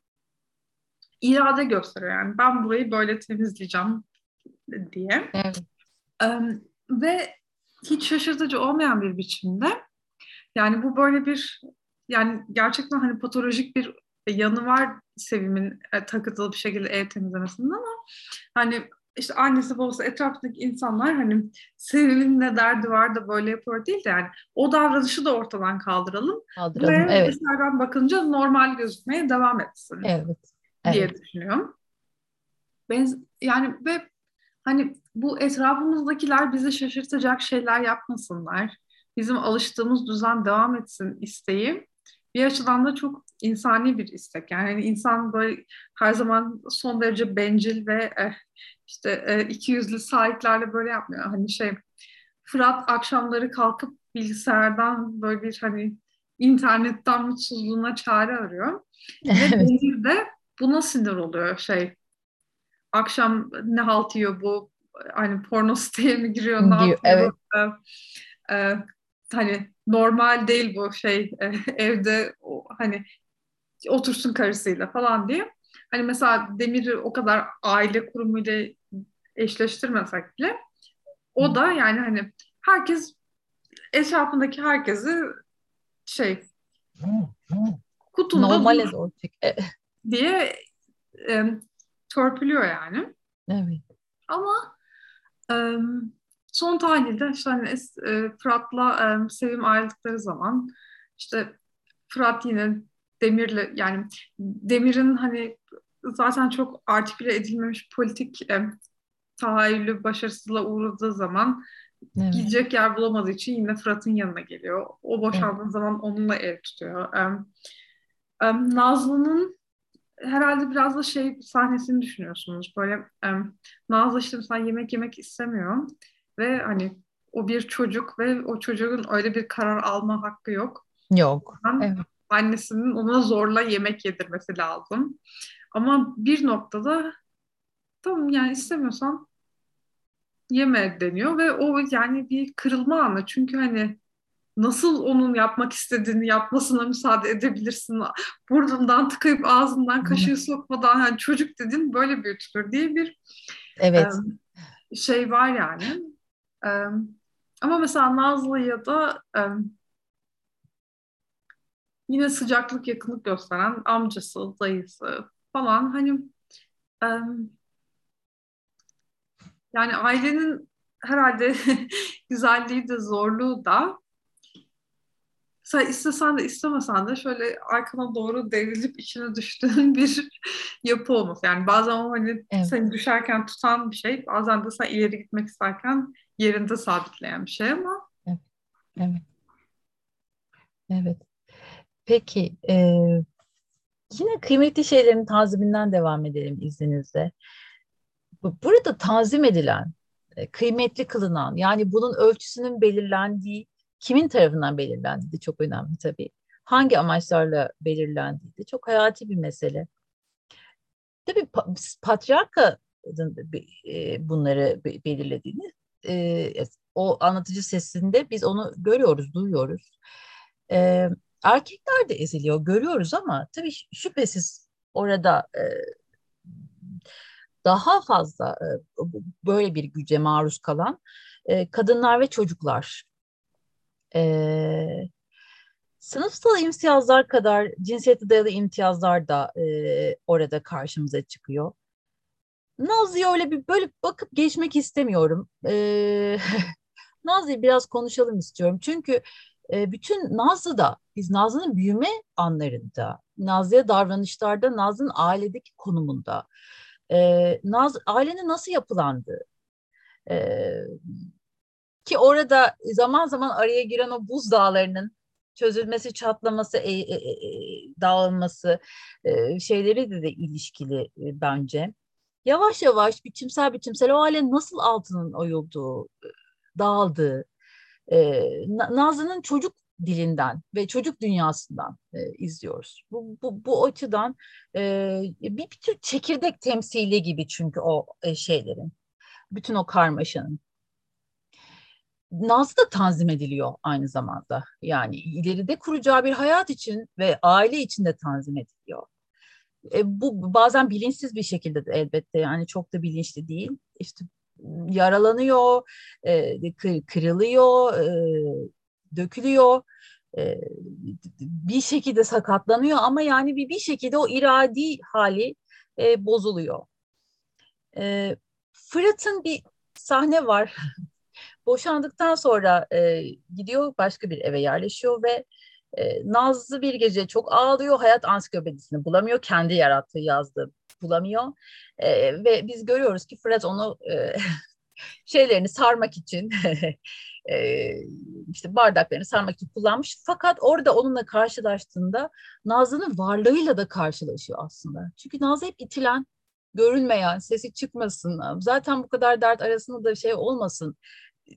[SPEAKER 1] irade gösteriyor yani ben burayı böyle temizleyeceğim diye. Evet. Um, ve hiç şaşırtıcı olmayan bir biçimde yani bu böyle bir yani gerçekten hani patolojik bir yanı var Sevim'in e, takıntılı bir şekilde ev temizlemesinde ama hani işte annesi babası etrafındaki insanlar hani Sevim'in ne derdi var da böyle yapıyor değil de yani o davranışı da ortadan kaldıralım. Kaldıralım, ve evet. dışarıdan bakınca normal gözükmeye devam etsin. Evet diye evet. düşünüyorum. Ben, yani ve hani bu etrafımızdakiler bizi şaşırtacak şeyler yapmasınlar. Bizim alıştığımız düzen devam etsin isteği bir açıdan da çok insani bir istek. Yani hani insan böyle her zaman son derece bencil ve eh, işte eh, iki yüzlü sahiplerle böyle yapmıyor. Hani şey Fırat akşamları kalkıp bilgisayardan böyle bir hani internetten mutsuzluğuna çare arıyor. [LAUGHS] Evet. Ve Demir de buna sinir oluyor şey. Akşam ne halt yiyor bu? Hani porno [LAUGHS] siteye mi giriyor? Ne yapıyor? Evet. Ee, e, hani normal değil bu şey e, [LAUGHS] evde o, hani otursun karısıyla falan diye. Hani mesela Demir'i o kadar aile kurumuyla eşleştirmesek bile o da yani hani herkes etrafındaki herkesi şey kutunda
[SPEAKER 2] Normale doğru
[SPEAKER 1] e, diye e, törpülüyor yani.
[SPEAKER 2] Evet.
[SPEAKER 1] Ama e, son tahlilde işte hani e, Fırat'la e, Sevim ayrıldıkları zaman işte Fırat yine Demir'le yani Demir'in hani zaten çok artiküle edilmemiş politik e, tahayyülü başarısızlığa uğradığı zaman evet. gidecek yer bulamadığı için yine Fırat'ın yanına geliyor. O boşaldığı evet. zaman onunla ev tutuyor. Um, um, Nazlı'nın herhalde biraz da şey sahnesini düşünüyorsunuz. Böyle um, Nazlı işte mesela yemek yemek istemiyor ve hani o bir çocuk ve o çocuğun öyle bir karar alma hakkı yok.
[SPEAKER 2] Yok. Evet.
[SPEAKER 1] Annesinin ona zorla yemek yedirmesi lazım. Ama bir noktada tamam yani istemiyorsan yeme deniyor ve o yani bir kırılma anı. Çünkü hani nasıl onun yapmak istediğini yapmasına müsaade edebilirsin? Burnundan tıkayıp ağzından kaşığı sokmadan hani çocuk dedin böyle büyütülür diye bir
[SPEAKER 2] evet.
[SPEAKER 1] e, şey var yani. E, ama mesela Nazlı'ya da e, yine sıcaklık yakınlık gösteren amcası, dayısı falan hani e, yani ailenin herhalde [LAUGHS] güzelliği de zorluğu da sen istesen de istemesen de şöyle arkana doğru devrilip içine düştüğün [LAUGHS] bir yapı olması. Yani bazen o hani evet. seni düşerken tutan bir şey, bazen de sen ileri gitmek isterken yerinde sabitleyen bir şey ama.
[SPEAKER 2] Evet. Evet. evet. Peki, e, yine kıymetli şeylerin tazibinden devam edelim izninizle. Burada tanzim edilen, e, kıymetli kılınan, yani bunun ölçüsünün belirlendiği, kimin tarafından belirlendiği de çok önemli tabii. Hangi amaçlarla belirlendiği de çok hayati bir mesele. Tabii patriarka e, bunları belirlediğini e, o anlatıcı sesinde biz onu görüyoruz, duyuyoruz. Erkekler de eziliyor, görüyoruz ama tabii şüphesiz orada daha fazla e, böyle bir güce maruz kalan e, kadınlar ve çocuklar. E, sınıfsal imtiyazlar kadar cinsiyete dayalı imtiyazlar da orada karşımıza çıkıyor. Nazlı'ya öyle bir böyle bakıp geçmek istemiyorum. [LAUGHS] E, Nazlı'yı biraz konuşalım istiyorum. Çünkü bütün Nazlı'da, biz Nazlı'nın büyüme anlarında, Nazlı'ya davranışlarda, Nazlı'nın ailedeki konumunda, e, Naz, ailenin nasıl yapılandığı e, ki orada zaman zaman araya giren o buz dağlarının çözülmesi, çatlaması, e, e, e, dağılması e, şeyleri de, de ilişkili e, bence. Yavaş yavaş biçimsel biçimsel o ailenin nasıl altının oyulduğu, dağıldığı, e, Nazlı'nın çocuk dilinden ve çocuk dünyasından e, izliyoruz. Bu, bu, bu açıdan e, bir, bir tür çekirdek temsili gibi çünkü o e, şeylerin, bütün o karmaşanın. Nazlı da tanzim ediliyor aynı zamanda. Yani ileride kuracağı bir hayat için ve aile için de tanzim ediliyor. E, bu bazen bilinçsiz bir şekilde de elbette yani çok da bilinçli değil. İşte yaralanıyor, e, kırılıyor, e, dökülüyor e, bir şekilde sakatlanıyor ama yani bir bir şekilde o iradi hali e, bozuluyor. E, Fırat'ın bir sahne var. [LAUGHS] Boşandıktan sonra e, gidiyor başka bir eve yerleşiyor ve e, Nazlı bir gece çok ağlıyor. Hayat ansiklopedisini bulamıyor. Kendi yarattığı yazdığı bulamıyor. E, ve biz görüyoruz ki Fırat onu e, [LAUGHS] şeylerini sarmak için [LAUGHS] e, işte bardaklarını sarmak için kullanmış. Fakat orada onunla karşılaştığında Nazlı'nın varlığıyla da karşılaşıyor aslında. Çünkü Nazlı hep itilen, görünmeyen, sesi çıkmasın, zaten bu kadar dert arasında da şey olmasın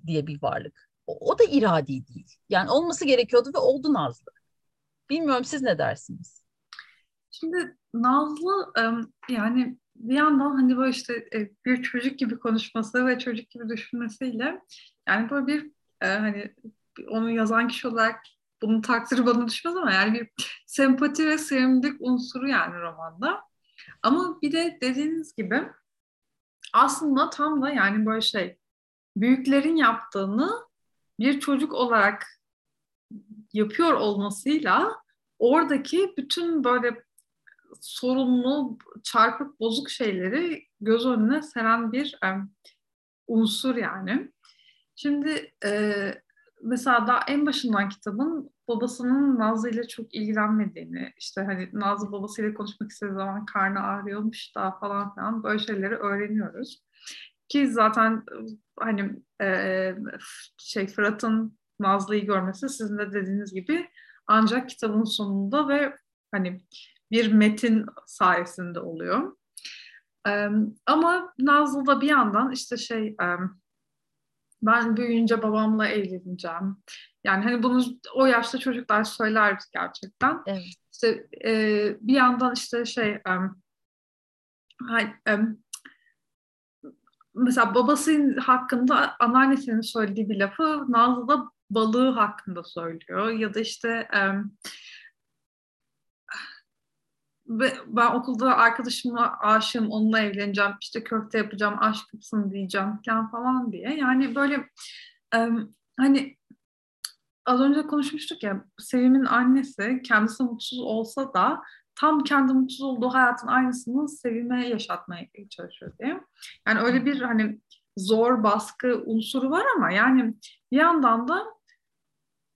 [SPEAKER 2] diye bir varlık. O, o da iradi değil. Yani olması gerekiyordu ve oldu Nazlı. Bilmiyorum siz ne dersiniz?
[SPEAKER 1] Şimdi Nazlı yani bir yandan hani böyle işte e, bir çocuk gibi konuşması ve çocuk gibi düşünmesiyle yani böyle bir e, hani onu yazan kişi olarak bunun takdiri bana düşmez ama yani bir sempati ve sevimlilik unsuru yani romanda. Ama bir de dediğiniz gibi aslında tam da yani böyle şey büyüklerin yaptığını bir çocuk olarak yapıyor olmasıyla oradaki bütün böyle sorunlu, çarpık, bozuk şeyleri göz önüne seren bir e, unsur yani. Şimdi e, mesela daha en başından kitabın babasının Nazlı ile çok ilgilenmediğini, işte hani Nazlı babasıyla konuşmak istediği zaman karnı ağrıyormuş da falan filan böyle şeyleri öğreniyoruz. Ki zaten hani e, şey Fırat'ın Nazlı'yı görmesi sizin de dediğiniz gibi ancak kitabın sonunda ve hani bir metin sayesinde oluyor. E, ama Nazlı da bir yandan işte şey e, ben büyüyünce babamla evleneceğim. Yani hani bunu o yaşta çocuklar söyler gerçekten. Evet. İşte e, bir yandan işte şey um, um, mesela babasının hakkında anneannesinin söylediği bir lafı Nazlı da balığı hakkında söylüyor. Ya da işte um, ben okulda arkadaşımla aşığım, onunla evleneceğim, işte köfte yapacağım, aşk mısın diyeceğim falan diye. Yani böyle um, hani az önce konuşmuştuk ya Sevim'in annesi kendisi mutsuz olsa da tam kendi mutsuz olduğu hayatın aynısını Sevim'e yaşatmaya çalışıyor diye. Yani öyle bir hani zor baskı unsuru var ama yani bir yandan da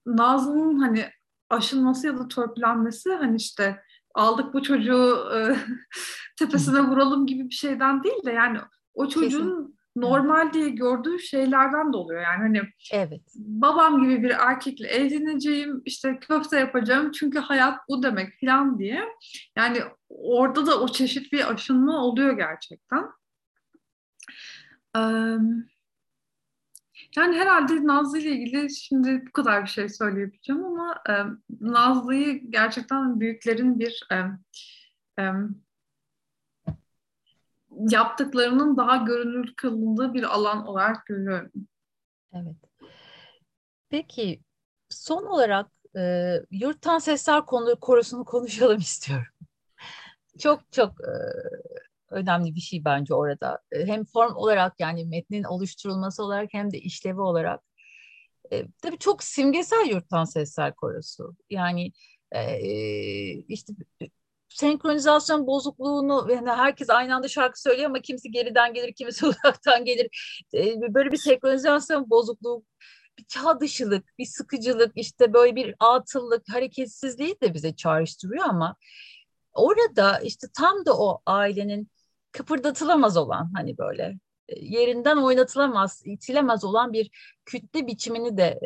[SPEAKER 1] Nazlı'nın hani aşınması ya da törpülenmesi hani işte aldık bu çocuğu [LAUGHS] tepesine vuralım gibi bir şeyden değil de yani o çocuğun Kesin. Normal diye gördüğü şeylerden de oluyor yani hani
[SPEAKER 2] evet.
[SPEAKER 1] babam gibi bir erkekle evleneceğim işte köfte yapacağım çünkü hayat bu demek falan diye yani orada da o çeşit bir aşınma oluyor gerçekten. Yani herhalde Nazlı ile ilgili şimdi bu kadar bir şey söyleyebileceğim ama e, Nazlı'yı gerçekten büyüklerin bir e, e, yaptıklarının daha görünür kılındığı bir alan olarak görüyorum.
[SPEAKER 2] Evet. Peki son olarak e, yurttan sesler konu korusunu konuşalım [LAUGHS] istiyorum. çok çok e, önemli bir şey bence orada. E, hem form olarak yani metnin oluşturulması olarak hem de işlevi olarak. E, tabii çok simgesel yurttan sesler korosu. Yani e, işte senkronizasyon bozukluğunu yani herkes aynı anda şarkı söylüyor ama kimisi geriden gelir, kimisi [LAUGHS] uzaktan gelir. Böyle bir senkronizasyon bozukluğu bir çağ dışılık, bir sıkıcılık, işte böyle bir atıllık, hareketsizliği de bize çağrıştırıyor ama orada işte tam da o ailenin kıpırdatılamaz olan hani böyle yerinden oynatılamaz, itilemez olan bir kütle biçimini de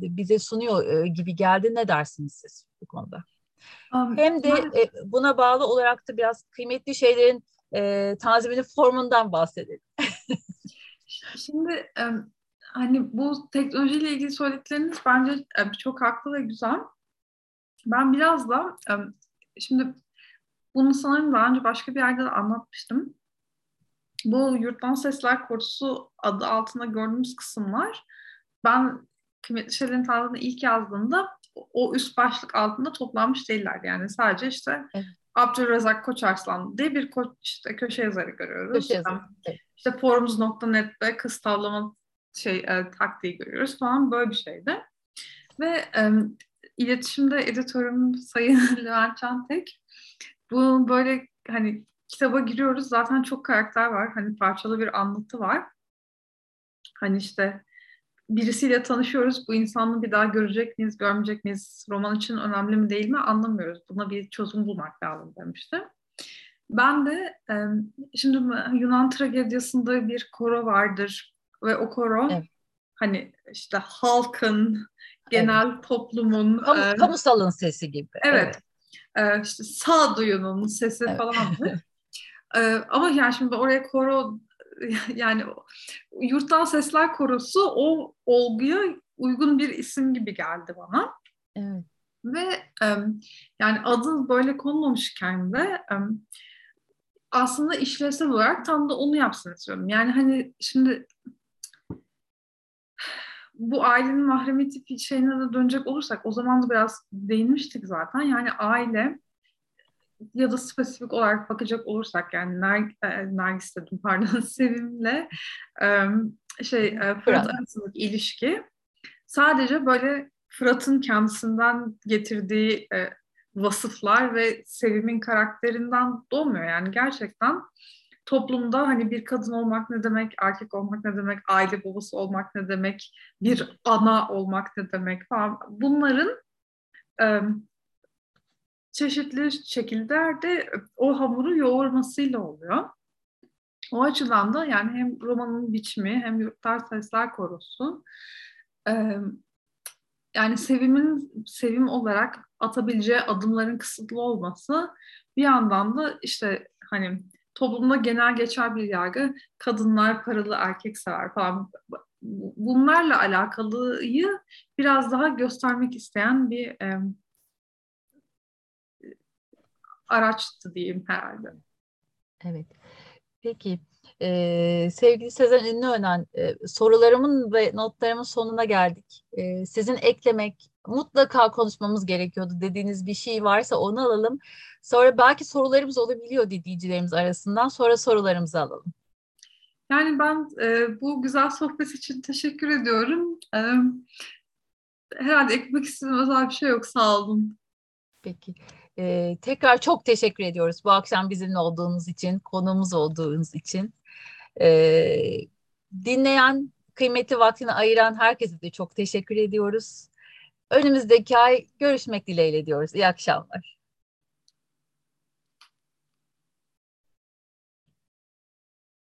[SPEAKER 2] bize sunuyor gibi geldi. Ne dersiniz siz bu konuda? Hem de ben... buna bağlı olarak da biraz kıymetli şeylerin e, tanziminin formundan bahsedelim.
[SPEAKER 1] Şimdi hani bu teknolojiyle ilgili söyledikleriniz bence çok haklı ve güzel. Ben biraz da şimdi bunu sanırım daha önce başka bir yerde de anlatmıştım. Bu Yurttan Sesler Korusu adı altında gördüğümüz kısımlar ben kıymetli şeylerin tanrını ilk yazdığımda o üst başlık altında toplanmış değiller. Yani sadece işte evet. Abdülrezzak Koçarslan diye bir koç, işte köşe yazarı görüyoruz. Köşe yazarı. Evet. İşte forumuz.net'te kız tavlama şey e, taktiği görüyoruz falan böyle bir şeydi. Ve e, iletişimde editörüm Sayın [LAUGHS] Levent Çantek bu böyle hani kitaba giriyoruz zaten çok karakter var. Hani parçalı bir anlatı var. Hani işte birisiyle tanışıyoruz. Bu insanı bir daha görecek miyiz, görmeyecek miyiz? Roman için önemli mi değil mi anlamıyoruz. Buna bir çözüm bulmak lazım demişti. Ben de şimdi Yunan tragedyasında bir koro vardır ve o koro evet. hani işte halkın, genel evet. toplumun
[SPEAKER 2] Kamu, e, kamusalın sesi gibi.
[SPEAKER 1] Evet. evet e, işte sağduyunun sesi evet. falandı. [LAUGHS] e, ama yani şimdi oraya koro [LAUGHS] yani yurttan sesler korosu o olguya uygun bir isim gibi geldi bana.
[SPEAKER 2] Evet.
[SPEAKER 1] Ve yani adı böyle konmamışken de aslında işlevsel olarak tam da onu yapsın istiyorum. Yani hani şimdi bu ailenin mahremiyeti şeyine de dönecek olursak o zaman da biraz değinmiştik zaten. Yani aile ya da spesifik olarak bakacak olursak yani Ner e, Nergis dedim [LAUGHS] pardon Sevim'le şey Fırat arasındaki ilişki sadece böyle Fırat'ın kendisinden getirdiği e, vasıflar ve Sevim'in karakterinden doğmuyor. Yani gerçekten toplumda hani bir kadın olmak ne demek, erkek olmak ne demek, aile babası olmak ne demek, bir ana olmak ne demek falan. Bunların e, çeşitli şekillerde o hamuru yoğurmasıyla oluyor. O açıdan da yani hem romanın biçimi hem Yurtlar Sesler Korosu e, yani sevimin sevim olarak atabileceği adımların kısıtlı olması bir yandan da işte hani toplumda genel geçer bir yargı kadınlar paralı erkek sever falan bunlarla alakalıyı biraz daha göstermek isteyen bir e, araçtı diyeyim herhalde.
[SPEAKER 2] Evet. Peki ee, sevgili Sezen Ünlüönen, e, sorularımın ve notlarımın sonuna geldik. E, sizin eklemek, mutlaka konuşmamız gerekiyordu dediğiniz bir şey varsa onu alalım. Sonra belki sorularımız olabiliyor dinleyicilerimiz arasından. Sonra sorularımızı alalım.
[SPEAKER 1] Yani ben e, bu güzel sohbet için teşekkür ediyorum. E, herhalde eklemek istediğim özel bir şey yok. Sağ olun.
[SPEAKER 2] Peki. Ee, tekrar çok teşekkür ediyoruz bu akşam bizimle olduğunuz için, konuğumuz olduğunuz için. Ee, dinleyen, kıymetli vaktini ayıran herkese de çok teşekkür ediyoruz. Önümüzdeki ay görüşmek dileğiyle diyoruz. İyi akşamlar.